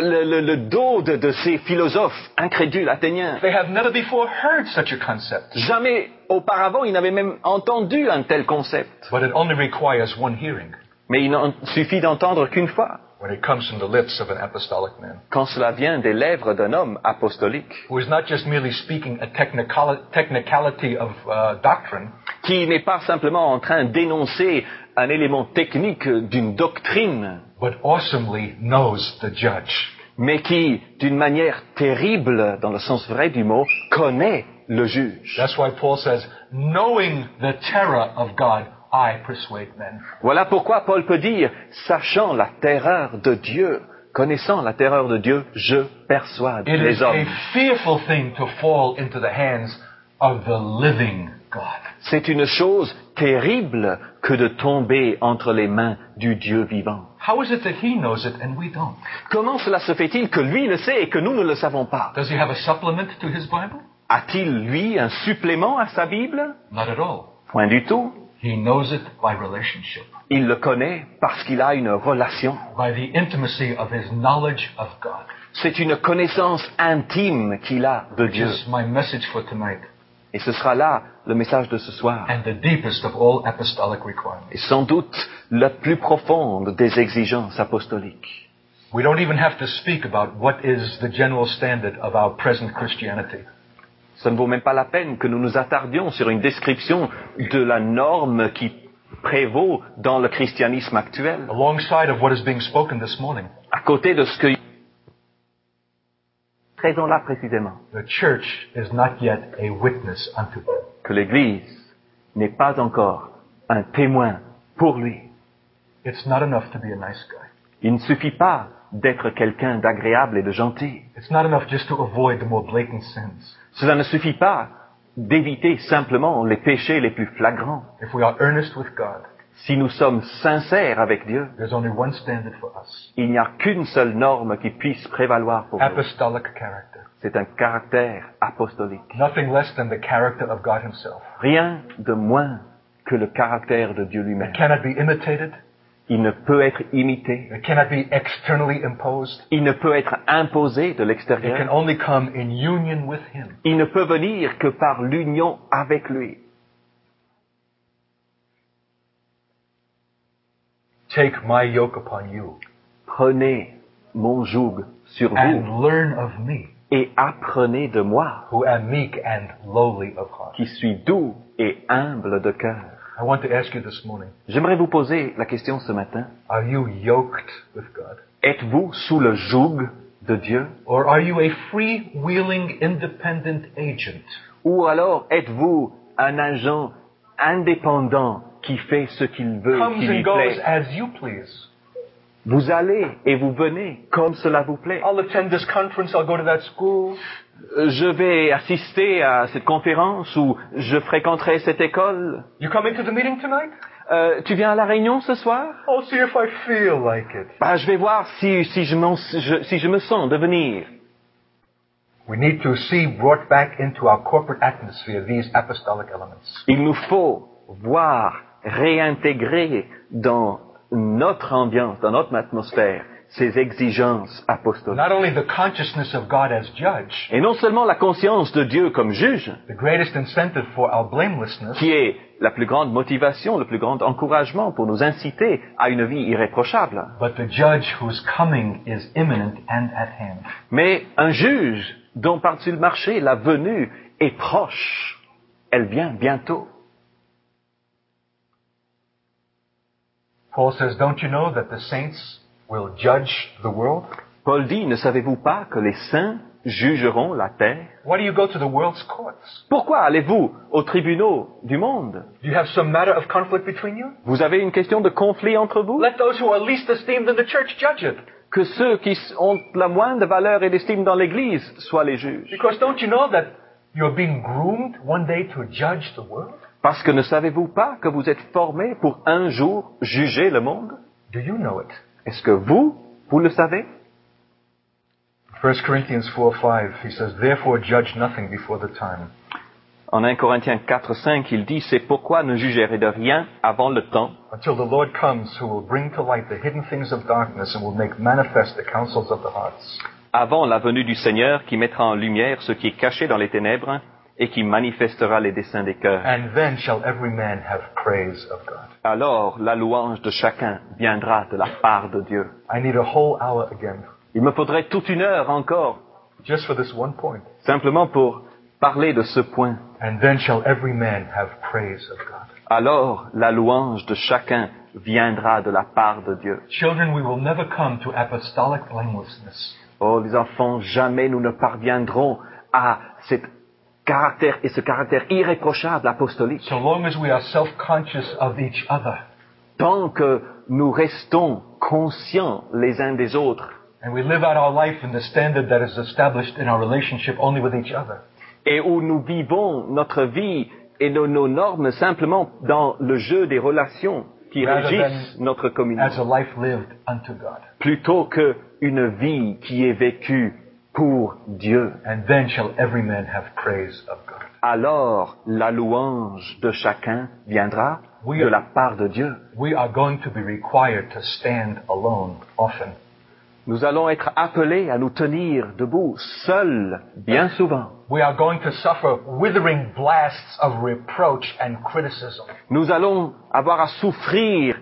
le, le- le dos de, de ces philosophes incrédules athéniens. They have never before heard such a concept. Jamais auparavant, ils n'avaient même entendu un tel concept. But it only requires one hearing Mais il n'en suffit d'entendre qu'une fois, when it comes from the lips of an apostolic man quand cela vient des lèvres d'un homme apostolique, who is not just merely speaking a technicali- technicality of uh, doctrine, qui n'est pas simplement en train d'énoncer un élément technique d'une doctrine, but awesomely knows the judge. mais qui, d'une manière terrible, dans le sens vrai du mot, connaît le juge. That's why Paul says, knowing the terror of God, I persuade men. Voilà pourquoi Paul peut dire, sachant la terreur de Dieu, connaissant la terreur de Dieu, je persuade It is les a hommes. fearful thing to fall into the hands of the living. C'est une chose terrible que de tomber entre les mains du Dieu vivant. How is it that he knows it and we don't? Comment cela se fait-il que lui le sait et que nous ne le savons pas? Does he have a supplement to his Bible? A-t-il, lui, un supplément à sa Bible? Not at all. Point du tout. He knows it by relationship, Il le connaît parce qu'il a une relation. by the intimacy of his knowledge of God. C'est une connaissance intime qu'il a de Dieu. is my message for tonight Et ce sera là le message de ce soir. and the deepest of all apostolic requirements. Et sans doute la plus profonde des exigences apostoliques. We don't even have to speak about what is the general standard of our present Christianity. Ce ne vaut même pas la peine que nous nous attardions sur une description de la norme qui prévaut dans le christianisme actuel, Alongside of what is being spoken this morning, à côté de ce que... Raison-là précisément, the church is not yet a witness unto him. que l'Église n'est pas encore un témoin pour lui. It's not enough to be a nice guy. Il ne suffit pas d'être quelqu'un d'agréable et de gentil. It's not enough just to avoid the more blatant sins. Cela ne suffit pas d'éviter simplement les péchés les plus flagrants. If we are earnest with God, Si nous sommes sincères avec Dieu, there's only one standard for us. il n'y a qu'une seule norme qui puisse prévaloir pour nous. Apostolic character. C'est un caractère apostolique. Nothing less than the character of God himself. Rien de moins que le caractère de Dieu lui-même. It cannot be imitated. Il ne peut être imité. It cannot be externally imposed. Il ne peut être imposé de It can l'extérieur. only come in union with him. Il ne peut venir que par l'union avec lui. Take my yoke upon you Prenez mon joug sur vous and learn of me, et apprenez de moi, who am meek and lowly of heart. qui suis doux et humble de cœur. I want to ask you this morning, J'aimerais vous poser la question ce matin. are you yoked with God? Êtes-vous sous le joug de Dieu? Or are you a freewheeling independent agent? Ou alors êtes-vous un agent indépendant qui fait ce qu'il veut, Comes qui lui and goes plaît as you please. Vous allez et vous venez comme cela vous plaît. I'll attend this conference, I'll go to that school. Euh, Je vais assister à cette conférence ou je fréquenterai cette école. You coming to the meeting tonight? Euh, tu viens à la réunion ce soir? I'll see if I feel like it. Bah, Je vais voir si, si, je m'en- je- si je me sens de venir. We need to see brought back into our corporate atmosphere these apostolic elements. Il nous faut voir réintégrer dans notre ambiance, dans notre atmosphère, ces exigences apostoliques. Not only the consciousness of God as judge, Et non seulement la conscience de Dieu comme juge, the greatest incentive for our blamelessness, qui est la plus grande motivation, le plus grand encouragement pour nous inciter à une vie irréprochable, but the judge whose coming is imminent and at hand. mais un juge dont par-dessus le marché, la venue est proche. Elle vient bientôt. Paul says, Don't you know that the saints will judge the world? Paul dit, ne savez-vous pas que les saints jugeront la terre? Why do you go to the world's courts? Pourquoi allez-vous aux tribunaux du monde? Do you have some matter of conflict between you? Vous avez une question de conflit entre vous? Let those who are least esteemed in the church judge it. que ceux qui ont la moindre valeur et d'estime dans l'Église soient les juges. Because don't you know that you're being groomed one day to judge the world? Parce que ne savez-vous pas que vous êtes formés pour un jour juger le monde? Do you know it? Est-ce que vous, vous le savez? 1 Corinthians 4 5, he says, Therefore judge nothing before the time. En 1 Corinthiens 4, 5, il dit, c'est pourquoi ne jugerez de rien avant le temps, Until the Lord comes, who will bring to light the hidden things of darkness and will make manifest the counsels of the hearts. avant la venue du Seigneur qui mettra en lumière ce qui est caché dans les ténèbres et qui manifestera les desseins des cœurs. And then shall every man have praise of God. Alors la louange de chacun viendra de la part de Dieu. I need a whole hour again, Il me faudrait toute une heure encore, just for this one point. simplement pour parler de ce point. And then shall every man have praise of God. Alors la louange de chacun viendra de la part de Dieu. Children, we will never come to apostolic blamelessness Oh les enfants, jamais nous ne parviendrons à cet caractère et ce caractère irréprochable apostolique. so long as we are self-conscious of each other Tant que nous restons conscients les uns des autres and we live out our life in the standard that is established in our relationship only with each other. et où nous vivons notre vie et nos, nos normes simplement dans le jeu des relations qui Rather régissent notre As communauté, a life lived unto God. plutôt qu'une vie qui est vécue pour Dieu. And then shall every man have praise of God. Alors la louange de chacun viendra de la part de Dieu. We are going to be required to stand alone often. Nous allons être appelés à nous tenir debout, seuls, bien souvent. We are going to suffer withering blasts of reproach and criticism. Nous allons avoir à souffrir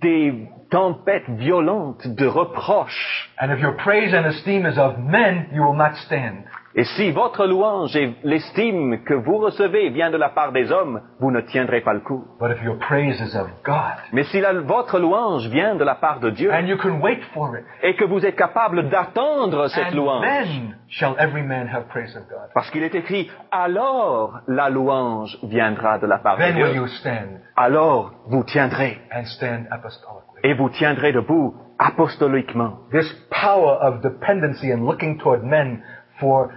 des tempêtes violentes de reproches. And if your praise and esteem is of men, you will not stand. Et si votre louange et l'estime que vous recevez vient de la part des hommes, vous ne tiendrez pas le coup. But if your praise is of God, Mais si la- votre louange vient de la part de Dieu and you can wait for it, et que vous êtes capable d'attendre cette and louange, then shall every man have praise of God. parce qu'il est écrit, alors la louange viendra de la part de Then will Dieu, you stand alors vous tiendrez and stand apostolically. et vous tiendrez debout apostoliquement. This power of dependency and looking toward men for,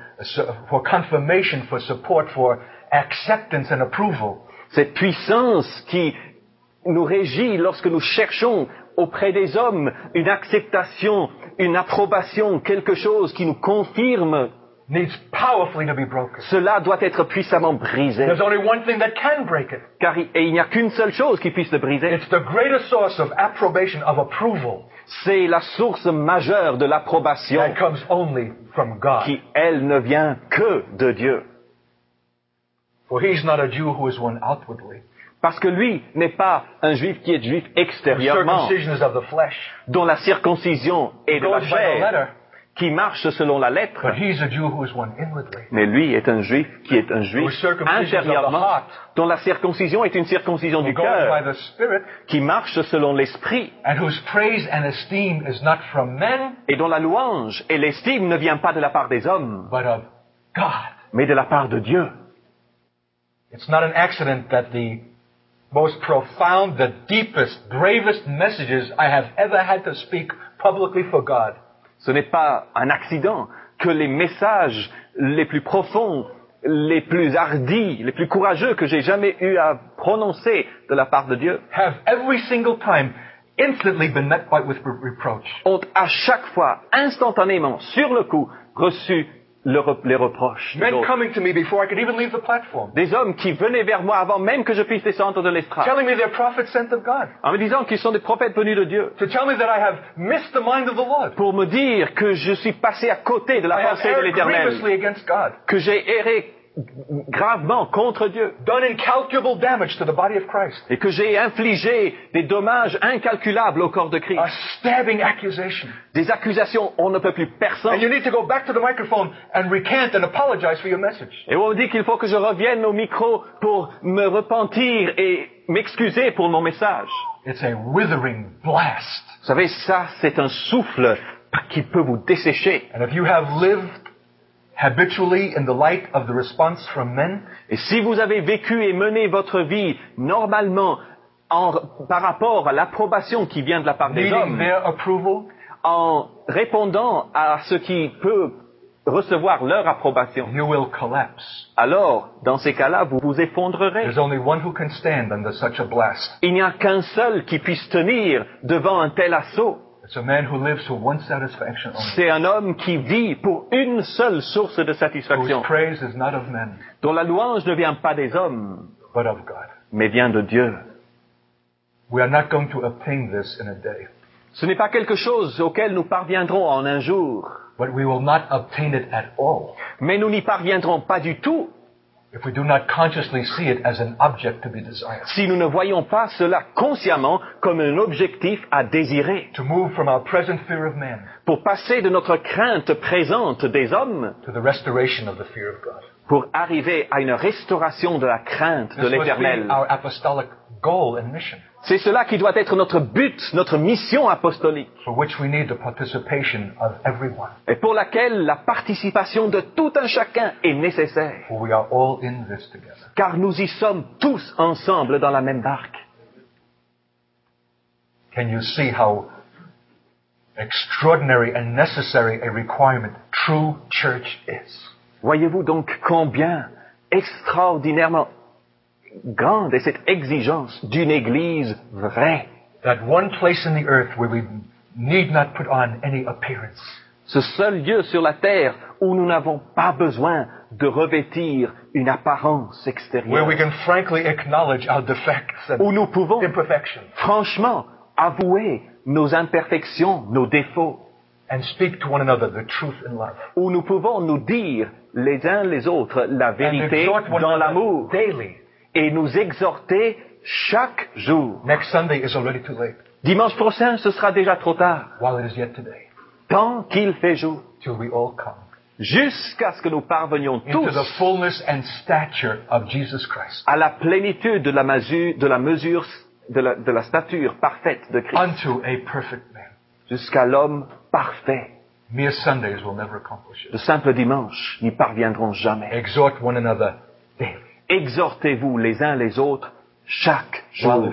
confirmation, for support, for acceptance and approval Cette puissance qui nous régit lorsque nous cherchons auprès des hommes une acceptation, une approbation, quelque chose qui nous confirme, needs powerfully to be broken. cela doit être puissamment brisé. There's only one thing that can break it. Car il, et il n'y a qu'une seule chose qui puisse le briser, It's the greatest source of approbation, of approval, c'est la source majeure de l'approbation that comes only from God. qui, elle, ne vient que de Dieu. For he's not a Jew who is one outwardly. Parce que lui n'est pas un juif qui est juif extérieurement, dont la circoncision est de la chair. Qui marche selon la lettre. But he's a Jew who is one inwardly. Mais lui est un juif qui est un juif intérieurement, dont la circoncision est une circoncision du cœur, qui marche selon l'esprit, and whose praise and esteem is not from men, et dont la louange et l'estime ne vient pas de la part des hommes, mais de la part de Dieu. It's not an accident that the most profound, the deepest, bravest messages I have ever had to speak publicly for God Ce n'est pas un accident que les messages les plus profonds, les plus hardis, les plus courageux que j'ai jamais eu à prononcer de la part de Dieu have every single time instantly been met by with re- reproach. ont à chaque fois, instantanément, sur le coup, reçu le les reproches. des Men autres. coming to me before I could even leave the platform, Des hommes qui venaient vers moi avant même que je puisse descendre de l'estrade, telling me they're prophets sent of God, en me disant qu'ils sont des prophètes venus de Dieu, pour me dire que je suis passé à côté de la pensée de l'Éternel, que j'ai erré gravement contre Dieu, done incalculable damage to the body of Christ, et que j'ai infligé des dommages incalculables au corps de Christ, a stabbing accusation. des accusations, on ne peut plus personne. And you need to go back to the microphone and recant and apologize for your message. Et on dit qu'il faut que je revienne au micro pour me repentir et m'excuser pour mon message. It's a withering blast. Vous savez, ça, c'est un souffle qui peut vous dessécher. And if you have lived habitually in the light of the response from men, Et si vous avez vécu et mené votre vie normalement en- par rapport à l'approbation qui vient de la part des hommes, their approval, en répondant à ce qui peut recevoir leur approbation, you will collapse. alors, dans ces cas-là, vous vous effondrerez. There's only one who can stand under such a blast. Il n'y a qu'un seul qui puisse tenir devant un tel assaut. It's a man who lives for one satisfaction only, C'est un homme qui vit pour une seule source de whose satisfaction, praise is not of men, dont la louange ne vient pas des hommes, but of God. mais vient de Dieu. We are not going to obtain this in a day, Ce n'est pas quelque chose auquel nous parviendrons en un jour, but we will not obtain it at all mais nous n'y parviendrons pas du tout if we do not consciously see it as an object to be desired. si nous ne voyons pas cela consciemment comme un objectif à désirer, To move from our present fear of man pour passer de notre crainte présente des hommes to the restoration of the fear of God. pour arriver à une restauration de la crainte de This must l'éternel. our apostolic C'est cela qui doit être notre but, notre mission apostolique, for which we need the participation of everyone, et pour laquelle la participation de tout un chacun est nécessaire, for we are all in this together. car nous y sommes tous ensemble dans la même barque. Can you see how extraordinary and necessary a requirement true church is? Voyez-vous donc combien extraordinairement grande est cette exigence d'une Église vraie. That one place in the earth where we need not put on any appearance, Ce seul lieu sur la terre où nous n'avons pas besoin de revêtir une apparence where extérieure. we can frankly acknowledge our defects Où nous pouvons imperfections franchement avouer nos imperfections, nos défauts. and speak to one another the truth in love. Où nous pouvons nous dire les uns les autres la vérité dans l'amour. daily. Et nous exhorter chaque jour. Next Sunday is already too late, Dimanche prochain, ce sera déjà trop tard. while it is yet today, Tant qu'il fait jour. till we all come jusqu'à ce que nous parvenions into the tous fullness and stature of Jesus Christ, à la plénitude de la mesure, de la, mesure de, la, de la stature parfaite de Christ, unto a perfect man. jusqu'à l'homme parfait. Mere Sundays will never accomplish De it. simples dimanches n'y parviendront jamais. Exhort one another daily, Exhortez-vous les uns les autres chaque jour,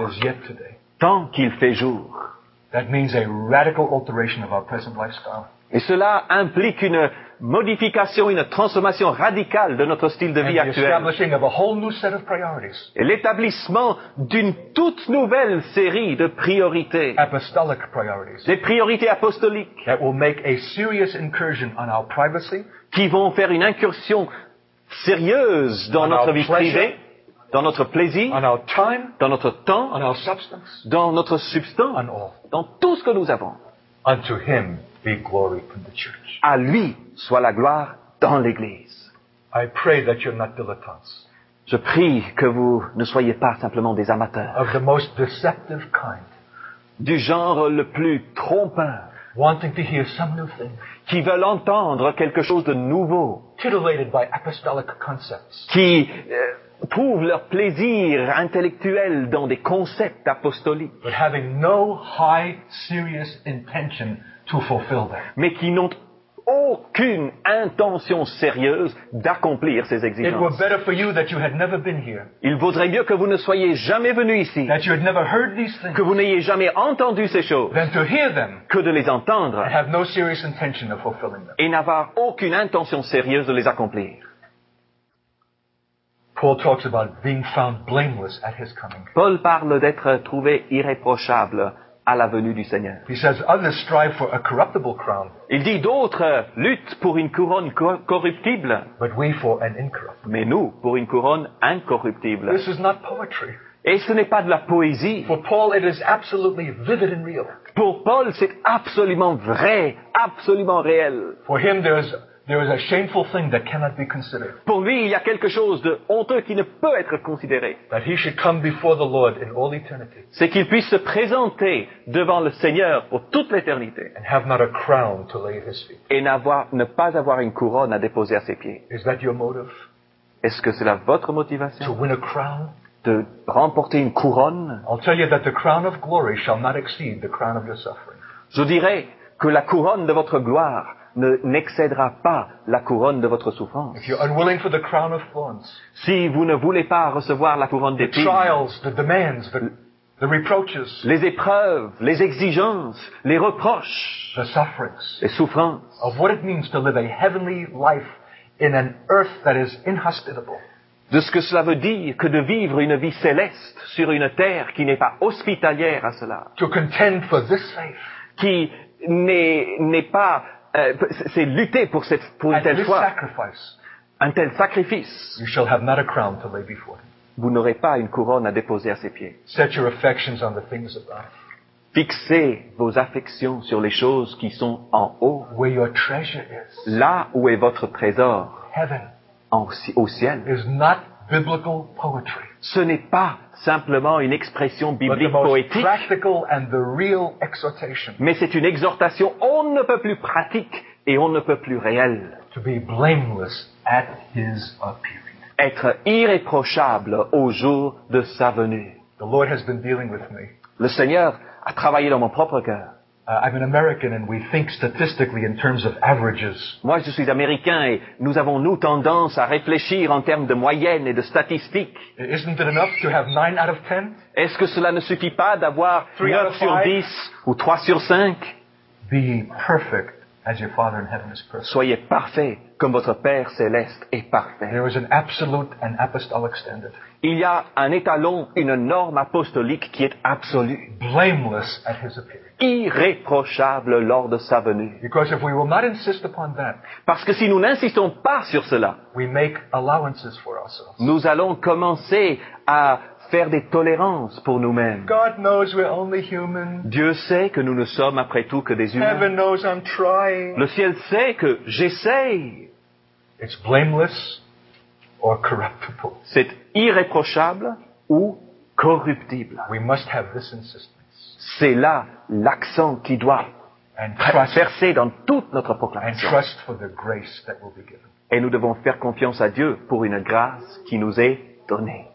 tant qu'il fait jour. That means a radical alteration of our present lifestyle. Et cela implique une modification, une transformation radicale de notre style de vie actuel. establishing of a whole new set of priorities, Et l'établissement d'une toute nouvelle série de priorités. apostolic priorities, Des priorités apostoliques that will make a serious incursion on our privacy, qui vont faire une incursion sérieuse dans notre vie privée, dans notre plaisir, dans notre temps, dans notre substance, dans tout ce que nous avons. Unto him be glory from the church. À lui soit la gloire dans l'Église. I pray that you're not dilettantes. Je prie que vous ne soyez pas simplement des amateurs, of the most deceptive kind, du genre le plus trompeur, wanting to hear some new thing, qui veulent entendre quelque chose de nouveau, titillated by apostolic concepts, qui euh, trouvent leur plaisir intellectuel dans des concepts apostoliques, but having no high, serious intention to fulfill them. mais qui n'ont aucune intention sérieuse d'accomplir ces exigences. better for you that you had never been here, Il vaudrait mieux que vous ne soyez jamais venu ici, that you had never heard these things, que vous n'ayez jamais entendu ces choses, than to hear them que de les entendre and have no serious intention of fulfilling them. et n'avoir aucune intention sérieuse de les accomplir. Paul talks about being found blameless at his coming. Paul parle d'être trouvé irréprochable à la venue du Seigneur. He says others strive for a corruptible crown, Il dit d'autres luttent pour une couronne co- corruptible, but we for an incorruptible. mais nous pour une couronne incorruptible. This is not poetry. Et ce n'est pas de la poésie. For Paul, it is absolutely vivid and real. Pour Paul, c'est absolument vrai, absolument réel. For him, there is, there is a shameful thing that cannot be considered. Pour lui, il y a quelque chose de honteux qui ne peut être considéré. That he should come before the Lord in all eternity C'est qu'il puisse se présenter devant le Seigneur pour toute l'éternité and have not a crown to lay at his feet. et n'avoir, ne pas avoir une couronne à déposer à ses pieds. Is that your motive? Est-ce que c'est là votre To motivation win a crown? de remporter une couronne? I'll tell you that the crown of glory shall not exceed the crown of your suffering. Je dirais que la couronne de votre gloire ne n'excédera pas la couronne de votre souffrance. If you're unwilling for the crown of thorns, Si vous ne voulez pas recevoir la couronne the d'épines, les épreuves, les exigences, les reproches, the sufferings, les souffrances, of what it means to live a heavenly life in an earth that is inhospitable. de ce que cela veut dire que de vivre une vie céleste sur une terre qui n'est pas hospitalière à cela, To contend for this qui n'est pas... euh, c'est lutter pour, cette, pour une telle foi, un tel sacrifice. you shall have not a crown to lay before him. Vous n'aurez pas une couronne à déposer à ses pieds. Set your affections on the things above, Fixez vos affections sur les choses qui sont en haut, where your treasure is. là où est votre trésor, Heaven en- au ciel. is not biblical poetry, Ce n'est pas simplement une expression but the biblique most poétique, practical and the real exhortation mais c'est une exhortation on ne peut plus pratique et on ne peut plus réelle. to be blameless at his appearing. Être irréprochable au jour de sa venue. The Lord has been dealing with me. Le Seigneur a travaillé dans mon propre cœur. Uh, I'm an American and we think statistically in terms of averages. Moi, je suis américain et nous avons, nous, tendance à réfléchir en termes de moyenne et de statistiques. Isn't it enough to have 9 out of 10? Est-ce que cela ne suffit pas d'avoir 9 sur. 10 ou 3 sur 5 Be perfect as your Father in heaven is perfect. Soyez parfaits comme votre Père céleste est parfait. There is an absolute and apostolic standard. Il y a un étalon, une norme apostolique qui est absolue, Blameless at his appearing. Irréprochable lors de sa venue. Because if we will not insist upon that, Parce que si nous n'insistons pas sur cela, we make allowances for ourselves. nous allons commencer à faire des tolérances pour nous-mêmes. God knows we're only human. Dieu sait que nous ne sommes après tout que des humains. Heaven knows I'm trying. Le ciel sait que j'essaye. It's blameless or corruptible. C'est irréprochable ou corruptible. We must have this insistence C'est là l'accent qui doit verser dans toute notre proclamation. Et nous devons faire confiance à Dieu pour une grâce qui nous est donnée.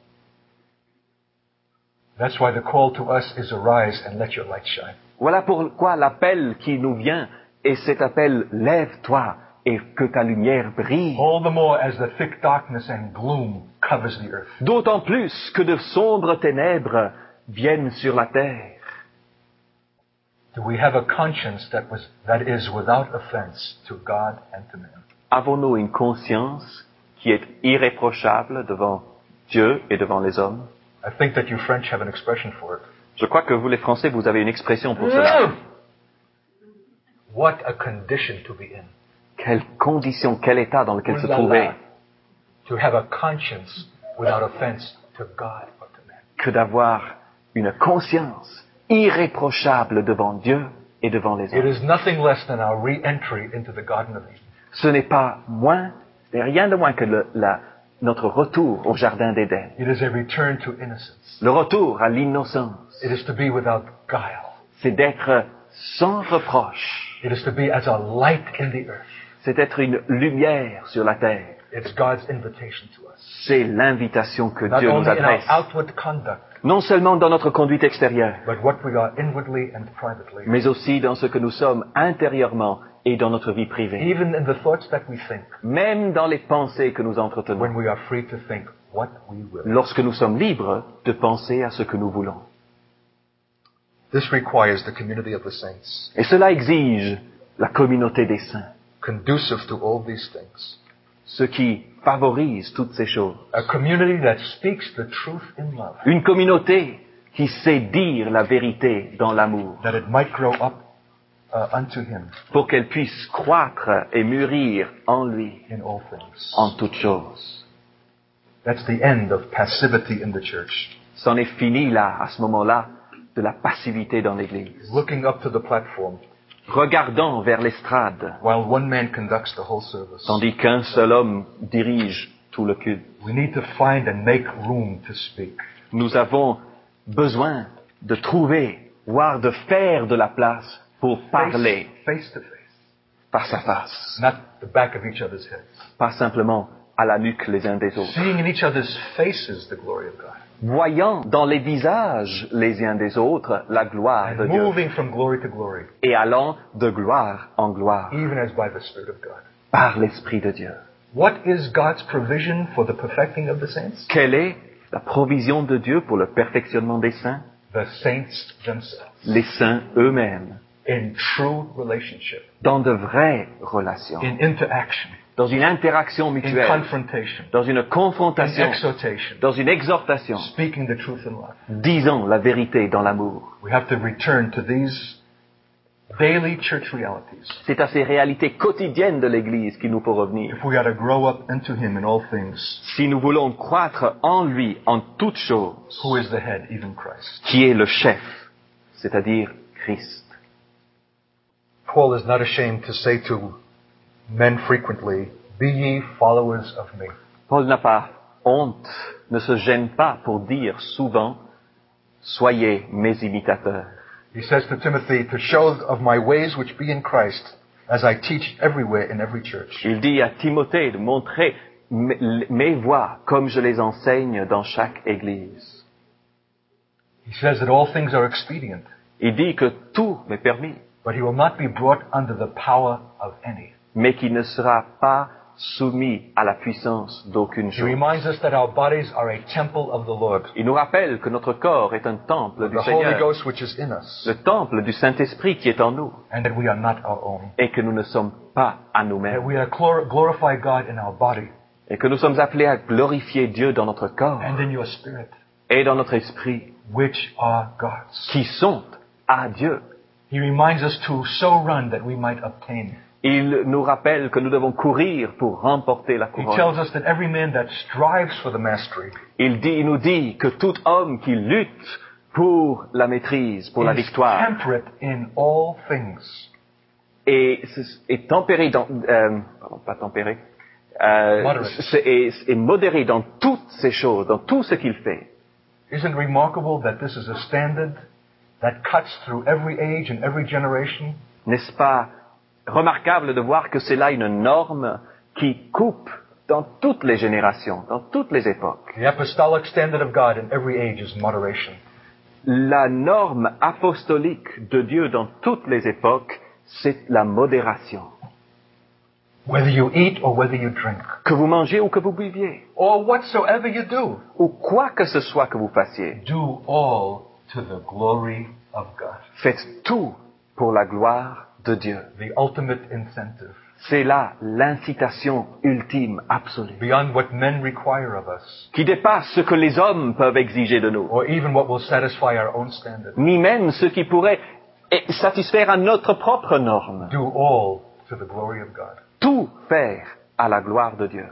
That's why the call to us is arise and let your light shine. Voilà pourquoi l'appel qui nous vient est cet appel lève-toi et que ta lumière brille. All the more as the thick darkness and gloom covers the earth. D'autant plus que de sombres ténèbres viennent sur la terre. Do we have a conscience that was that is without offense to God and to man? Avons-nous une conscience qui est irréprochable devant Dieu et devant les hommes? I think that you French have an expression for it. Je crois que vous les Français, vous avez une expression pour cela. What a condition to be in. Quelle condition, quel état dans lequel se trouver. To have a conscience without offense to God or to man. que d'avoir une conscience irréprochable devant Dieu et devant les It hommes. is nothing less than our re-entry into the Garden of Eden. Ce n'est pas moins, rien de moins que le- la- notre retour au Jardin d'Éden. It is a return to innocence. Le retour à l'innocence, It is to be without guile. c'est d'être sans reproche, It is to be as a light in the earth. c'est être une lumière sur la terre. It's God's invitation to us. C'est l'invitation que Not Dieu nous only in our adresse. outward conduct, Non seulement dans notre conduite extérieure, but what we are inwardly and privately. mais aussi dans ce que nous sommes intérieurement et dans notre vie privée. Even in the thoughts that we think, Même dans les pensées que nous entretenons. when we are free to think what we will. Lorsque nous sommes libres de penser à ce que nous voulons. This requires the community of the saints, Et cela exige la communauté des saints, conducive to all these things. ce qui favorise toutes ces choses. A community that speaks the truth in love, Une communauté qui sait dire la vérité dans l'amour, that it might grow up uh, unto Him pour qu'elle puisse croître et mûrir en lui, in all things. en toutes choses. That's the end of passivity in the church. C'en est fini là, à ce moment-là, de la passivité dans l'Église. Looking up to the platform Regardant vers l'estrade, while one man conducts the whole service. tandis qu'un seul homme dirige tout le culte. We need to find and make room to speak. Nous avons besoin de trouver, voire de faire de la place pour parler Face to face. face à face, Not the back of each other's heads. pas simplement à la nuque les uns des autres. Seeing in each other's faces the glory of God. Voyant dans les visages les uns des autres la gloire de Dieu. Moving from glory to glory, et allant de gloire en gloire. Even as by the Spirit of God. par l'Esprit de Dieu. What is God's provision for the perfecting of the saints? Quelle est la provision de Dieu pour le perfectionnement des saints? The saints themselves. Les saints eux-mêmes, in true relationship, dans de vraies relations, in interaction, dans une interaction in mutuelle, dans une confrontation, dans une exhortation, speaking the truth in love. disant la vérité dans l'amour. We have to return to these daily church realities C'est à ces réalités quotidiennes de l'Église qu'il nous faut revenir. if we are to grow up into Him in all things, Si nous voulons croître en lui en toutes choses, who is the head, even Christ. qui est le chef, c'est-à-dire Christ. Paul is not ashamed to say to men frequently, Be ye followers of me. Paul n'a pas honte, ne se gêne pas pour dire souvent, soyez mes imitateurs. He says to Timothy, To show of my ways which be in Christ, as I teach everywhere in every church. Il dit à Timothée de montrer mes voies comme je les enseigne dans chaque Église. He says that all things are expedient, Il dit que tout m'est permis, but he will not be brought under the power of any. Mais qui ne sera pas soumis à la puissance d'aucune He chose. reminds us that our bodies are a temple of the Lord, Il nous rappelle que notre corps est un temple du Seigneur, le temple du Saint-Esprit qui est en nous, and that we are not our own. et que nous ne sommes pas à nous-mêmes, et que nous sommes appelés à glorifier Dieu dans notre corps and in your spirit, et dans notre esprit, qui sont à Dieu. He reminds us to so run that we might obtain. Il nous rappelle que nous devons courir pour remporter la He couronne. tells us that every man that strives for the mastery Il, dit, il nous dit que tout homme qui lutte pour la maîtrise, pour la is victoire, temperate in all things. est, est tempéré dans, euh, pardon, pas tempéré, euh, Moderate. c'est- est, est modéré dans toutes ces choses, dans tout ce qu'il fait. Isn't it remarkable that this is a standard that cuts through every age and every generation? N'est-ce pas remarquable de voir que c'est là une norme qui coupe dans toutes les générations, dans toutes les époques. The apostolic standard of God in every age is moderation. La norme apostolique de Dieu dans toutes les époques, c'est la modération. Whether you eat or whether you drink, Que vous mangez ou que vous buviez, or whatsoever you do, ou quoi que ce soit que vous fassiez, do all to the glory of God. faites tout pour la gloire de Dieu. The ultimate incentive, C'est là l'incitation ultime, absolue, beyond what men require of us, qui dépasse ce que les hommes peuvent exiger de nous, or even what will satisfy our own standard. ni même ce qui pourrait eh, satisfaire à notre propre norme. Do all to the glory of God. Tout faire à la gloire de Dieu.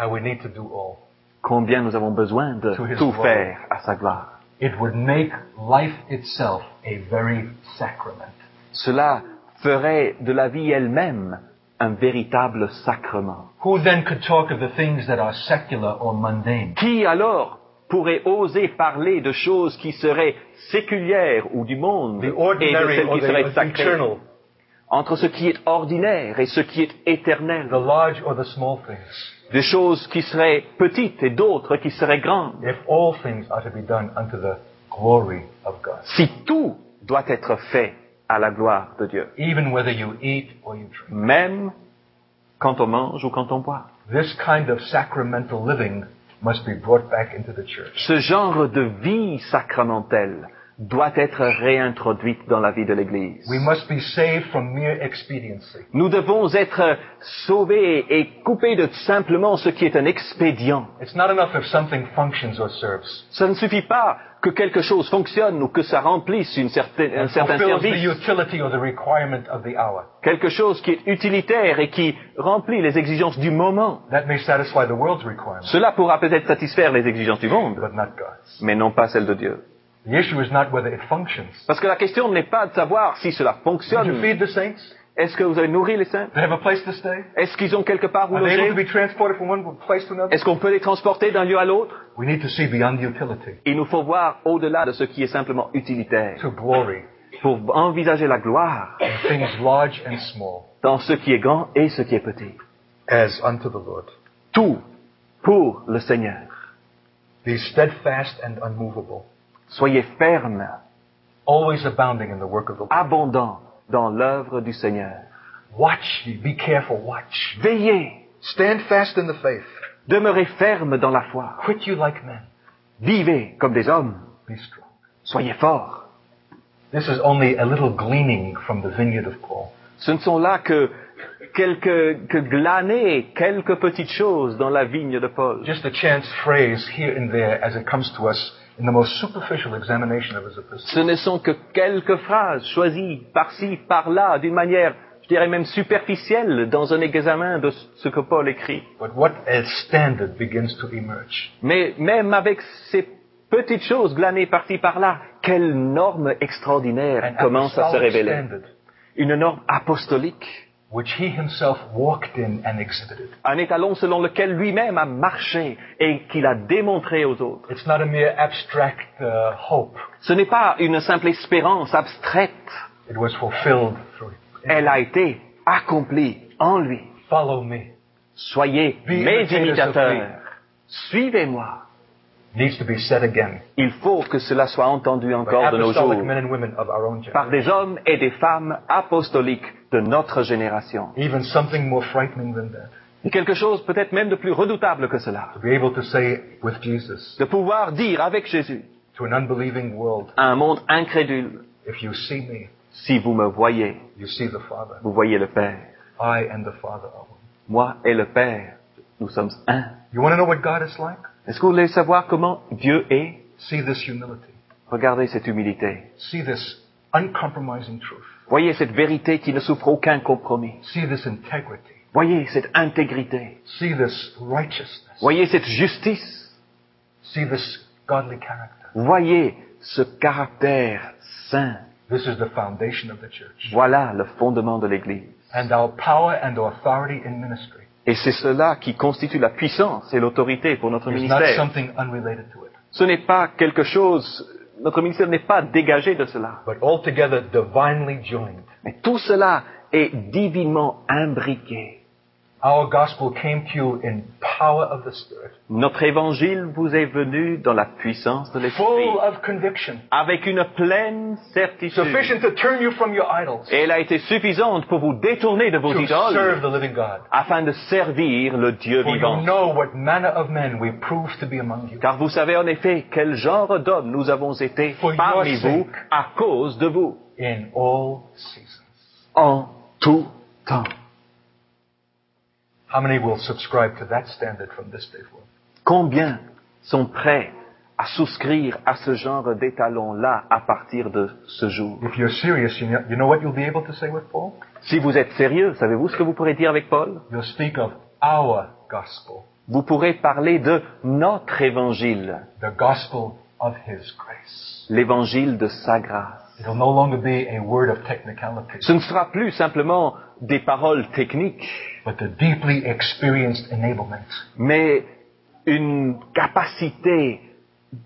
How we need to do all. Combien nous avons besoin de To tout glory. faire à sa gloire. It would make life itself a very sacrament. Cela ferait de la vie elle-même un véritable sacrement. Who then could talk of the things that are secular or mundane? Qui alors pourrait oser parler de choses qui seraient séculières ou du monde The et de ordinary celles qui the seraient sacrées? entre ce qui est ordinaire et ce qui est éternel, the large or the small things. des choses qui seraient petites et d'autres qui seraient grandes. If all things are to be done unto the glory of God, Si tout doit être fait à la gloire de Dieu, even whether you eat or you drink. même quand on mange ou quand on boit. This kind of sacramental living must be brought back into the church. Ce genre de vie sacramentelle doit être réintroduite dans la vie de l'Église. We must be saved from mere expediency. Nous devons être sauvés et coupés de simplement ce qui est un expédient. It's not enough if something functions or serves. Ça ne suffit pas que quelque chose fonctionne ou que ça remplisse une certaine, un certain service. Quelque chose qui est utilitaire et qui remplit les exigences du moment. Cela pourra peut-être satisfaire les exigences du monde, mais non pas celles de Dieu. The issue is not whether it functions. Parce que la question n'est pas de savoir si cela fonctionne. Est-ce que vous avez nourri les saints? Do they have a place to stay? Est-ce qu'ils ont quelque part où Are they able to loger be transported from one place to another? Est-ce qu'on peut les transporter d'un lieu à l'autre? We need to see beyond utility Il nous faut voir au-delà de ce qui est simplement utilitaire to glory pour envisager la gloire in things large and small, dans ce qui est grand et ce qui est petit. as unto the Lord. Tout pour le Seigneur. Be steadfast and unmovable, Soyez fermes, always abounding in the work of the Lord. abondants dans l'œuvre du Seigneur. Watch ye, be careful, watch. Veillez, Stand fast in the faith. demeurez fermes dans la foi. Quit you like men. Vivez comme des hommes. Be strong. Soyez forts. This is only a little gleaning from the vineyard of Paul. Ce ne sont là que quelques que glaner quelques petites choses dans la vigne de Paul. Just a chance phrase here and there as it comes to us in the most superficial examination of his epistle. Ce ne sont que quelques phrases choisies par-ci, par-là, d'une manière, je dirais même superficielle, dans un examen de ce que Paul écrit. But what a standard begins to emerge? Mais même avec ces petites choses glanées par-ci, par-là, quelle norme extraordinaire commence à se révéler? Une norme apostolique. Which he himself walked in and exhibited. Un étalon selon lequel lui-même a marché et qu'il a démontré aux autres. It's not a mere abstract uh, hope. Ce n'est pas une simple espérance abstraite. It was fulfilled through him. Elle a été accomplie en lui. Follow me. Soyez Be mes imitateurs. Suivez-moi. Needs to be said again Il faut que cela soit entendu encore de nos jours apostolic men and women of our own par des hommes et des femmes apostoliques de notre génération. Even something more frightening than that. Et quelque chose peut-être même de plus redoutable que cela. To be able to say with Jesus De pouvoir dire avec Jésus to an unbelieving world, à un monde incrédule, if you see me, si vous me voyez, you see the Father. vous voyez le Père. I and the Father are one. Moi et le Père, nous sommes un. You want to know what God is like? Est-ce que vous voulez savoir comment Dieu est? See this humility. Regardez cette humilité. See this uncompromising truth. Voyez cette vérité qui ne souffre aucun compromis. See this integrity. Voyez cette intégrité. See this righteousness. Voyez cette justice. See this godly character. Voyez ce caractère saint. This is the foundation of the church. Voilà le fondement de l'Église. And our power and authority in ministry Et c'est cela qui constitue la puissance et l'autorité pour notre is not ministère. something unrelated to it, Ce n'est pas quelque chose, notre ministère n'est pas dégagé de cela. but altogether divinely joined. Mais tout cela est divinement imbriqué. Our gospel came to you in power of the Spirit, Notre évangile vous est venu dans la puissance de l'Esprit, full of conviction, avec une pleine certitude. sufficient to turn you from your idols Et elle a été suffisante pour vous détourner de vos to idoles serve the living God. afin de servir le Dieu For you vivant. know what manner of men we prove to be among you. Car vous savez en effet quel genre d'hommes nous avons été For parmi vous à cause de vous, in all seasons. en tout temps. How many will subscribe to that standard from this day forth? Combien sont prêts à souscrire à ce genre d'étalon-là à partir de ce jour? If you're serious, you know, you know what you'll be able to say with Paul? Si vous êtes sérieux, savez-vous ce que vous pourrez dire avec Paul? You'll speak of our gospel, Vous pourrez parler de notre évangile, the gospel of His grace. l'évangile de sa grâce. It'll no longer be a word of technicality, Ce ne sera plus simplement des paroles techniques, but the deeply experienced enablement. mais une capacité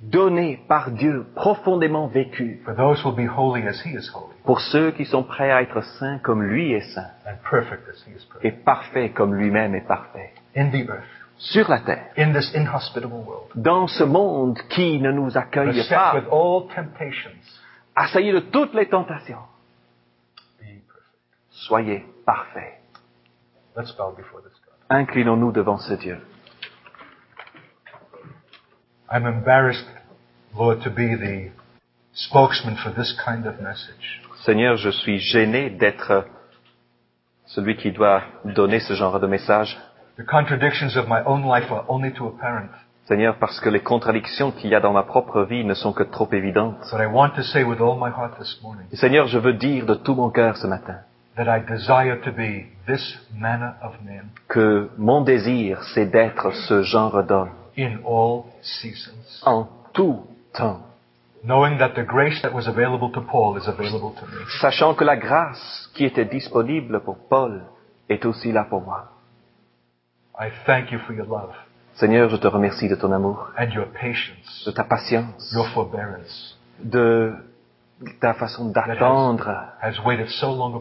donnée par Dieu, profondément vécue, for those who will be holy as He is holy. Pour ceux qui sont prêts à être saints comme lui est saint, and perfect as He is et parfaits comme lui-même est parfait, in the earth, sur la terre, in this inhospitable world, dans ce monde qui ne nous accueille pas, with all temptations. assailli de toutes les tentations. Soyez parfaits. Inclinons-nous devant ce Dieu. I'm embarrassed, Lord, to be the spokesman for this kind of message. Seigneur, je suis gêné d'être celui qui doit donner ce genre de message. The contradictions of my own life are only too apparent. Seigneur, parce que les contradictions qu'il y a dans ma propre vie ne sont que trop évidentes. But I want to say with all my heart this morning Et Seigneur, je veux dire de tout mon cœur ce matin that I desire to be this manner of man que mon désir, c'est d'être ce genre d'homme in all seasons. en tout temps, Knowing that the grace that was available to Paul is available to me. sachant que la grâce qui était disponible pour Paul est aussi là pour moi. I thank you for your love Seigneur, je te remercie de ton amour, and your patience, de ta patience, your forbearance de ta façon d'attendre has so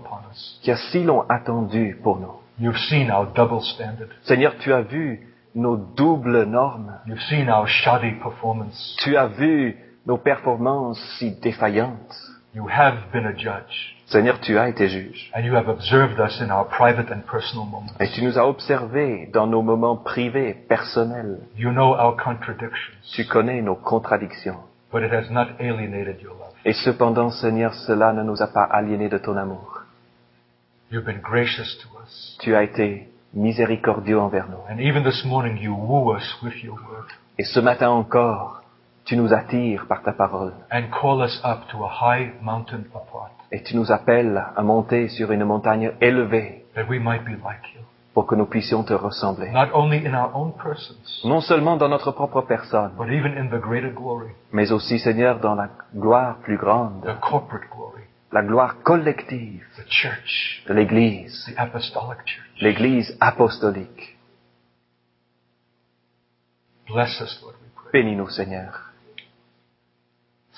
qui a si long attendu pour nous. You've seen our double standard. Seigneur, tu as vu nos doubles normes. You've seen our shoddy performance. Tu as vu nos performances si défaillantes. You have been a judge. Seigneur, tu as été juge. And you have observed us in our private and personal moments. Et tu nous as observés dans nos moments privés, personnels. You know our contradictions. Tu connais nos contradictions. but it has not alienated your love. Et cependant, Seigneur, cela ne nous a pas aliénés de ton amour. You've been gracious to us. Tu as été miséricordieux envers nous. And even this morning, you woo us with your word Et ce matin encore, tu nous attires par ta parole. and call us up to a high mountain apart, Et tu nous appelles à monter sur une montagne élevée that we might be like you. pour que nous puissions te ressembler. Not only in our own persons, Non seulement dans notre propre personne, but even in the greater glory, mais aussi, Seigneur, dans la gloire plus grande, the corporate glory, la gloire collective the church, de l'Église, the apostolic church. l'Église apostolique. Bless us, Lord, we pray. Bénis-nous, Seigneur.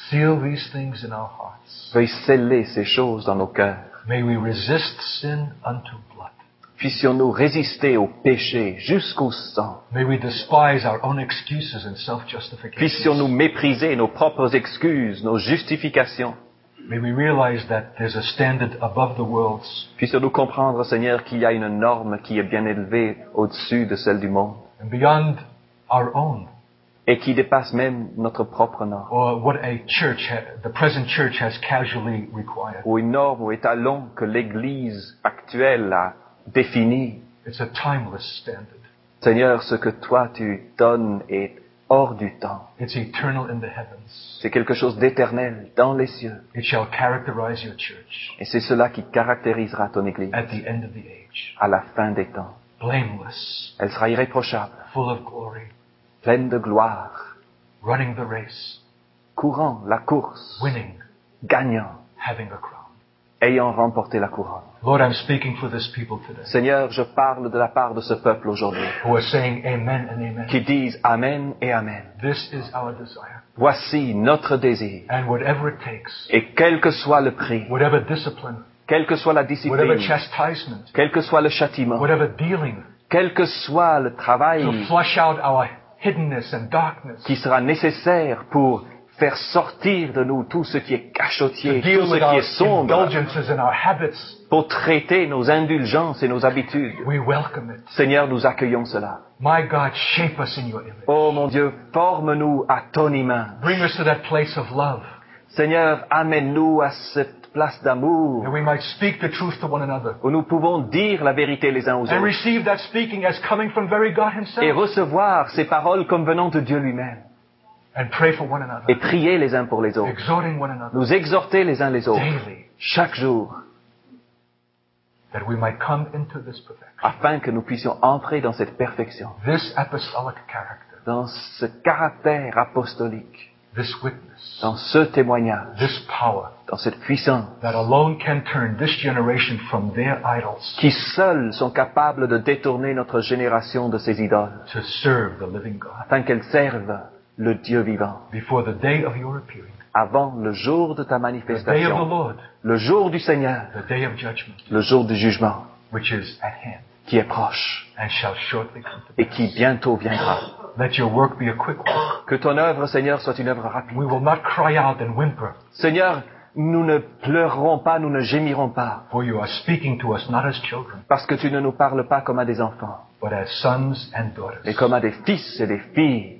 Seal these things in our hearts. Veuille sceller ces choses dans nos cœurs. May we resist sin unto blood. Puissions-nous résister au péché jusqu'au sang. May we despise our own excuses and self-justification. Puissions-nous mépriser nos propres excuses, nos justifications. May we realize that there's a standard above the world's Puissions-nous comprendre, Seigneur, qu'il y a une norme qui est bien élevée au-dessus de celle du monde and beyond our own, et qui dépasse même notre propre norme. or what a church, the present church has casually required. Ou une norme ou étalon que l'Église actuelle a défini. It's a timeless standard. Seigneur, ce que toi tu donnes est hors du temps. It's eternal in the heavens. C'est quelque chose d'éternel dans les cieux. It shall characterize your church Et c'est cela qui caractérisera ton Église at the end of the age. à la fin des temps. Blameless, Elle sera irréprochable, full of glory, pleine de gloire, running the race, courant la course, winning, gagnant, having a crown. ayant remporté la couronne. Lord, I'm speaking for this people today. Seigneur, je parle de la part de ce peuple aujourd'hui. Who are saying amen and amen. qui disent Amen et Amen. This is our desire. Voici notre désir. And whatever it takes, Et quel que soit le prix, whatever discipline, quelle que soit la whatever discipline, chastisement, quel que soit le châtiment, whatever dealing, quel que soit le to travail flush out our qui sera nécessaire pour faire sortir de nous tout ce qui est cachotier, tout ce qui est sombre, indulgences and our habits, pour traiter nos indulgences et nos habitudes. we welcome it. Seigneur, nous accueillons cela. My God, shape us in your image. Oh mon Dieu, forme-nous à ton image. Bring us to that place of love, Seigneur, amène-nous à cette place d'amour. That we might speak the truth to one another, où nous pouvons dire la vérité les uns aux and autres. receive that speaking as coming from very God et Himself, recevoir ces paroles comme venant de Dieu lui-même. And pray for one another, et prier les uns pour les autres, exhorting one another. Nous exhorter les uns les autres. Daily, chaque jour. That we might come into this perfection, afin que nous puissions entrer dans cette perfection, this apostolic character, dans ce caractère apostolique, this witness, dans ce témoignage, this power dans cette puissance that alone can turn this generation from their idols qui seuls sont capables de détourner notre génération de ses idoles to serve the living God afin qu'elles servent le Dieu vivant before the day of your appearing, avant le jour de ta the day of the manifestation, Lord, le jour du Seigneur, the day of judgment, le jour du jugement which is at hand qui est proche and shall shortly come to et qui bientôt viendra. Let your work be a quick work. Que ton œuvre, Seigneur, soit une œuvre rapide. We will not cry out and whimper, Seigneur, nous ne pleurerons pas, nous ne gémirons pas, for you are speaking to us not as children, parce que tu ne nous parles pas comme à des enfants, but as sons and daughters, mais comme à des fils et des filles.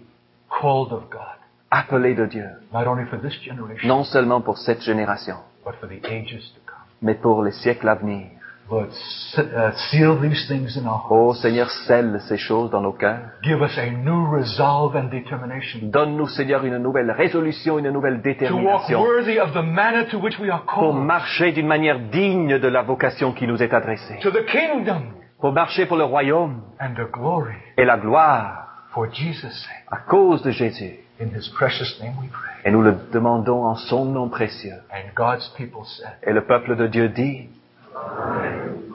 Called of God, appelés de Dieu, not only for this generation, non seulement pour cette génération, but for the ages to come. mais pour les siècles à venir. Uh, seal these things in our hearts. Ô Seigneur, scelle ces choses dans nos cœurs. Give us a new resolve and determination Donne-nous, Seigneur, une nouvelle résolution, une nouvelle to walk détermination worthy of the manner to which we are pour marcher d'une manière digne de la vocation qui nous est adressée, to the kingdom pour marcher pour le royaume and the glory et la gloire for Jesus' sake. à cause de Jésus. In his precious name we pray. Et nous le demandons en son nom précieux. And God's people said, Et le peuple de Dieu dit, Amen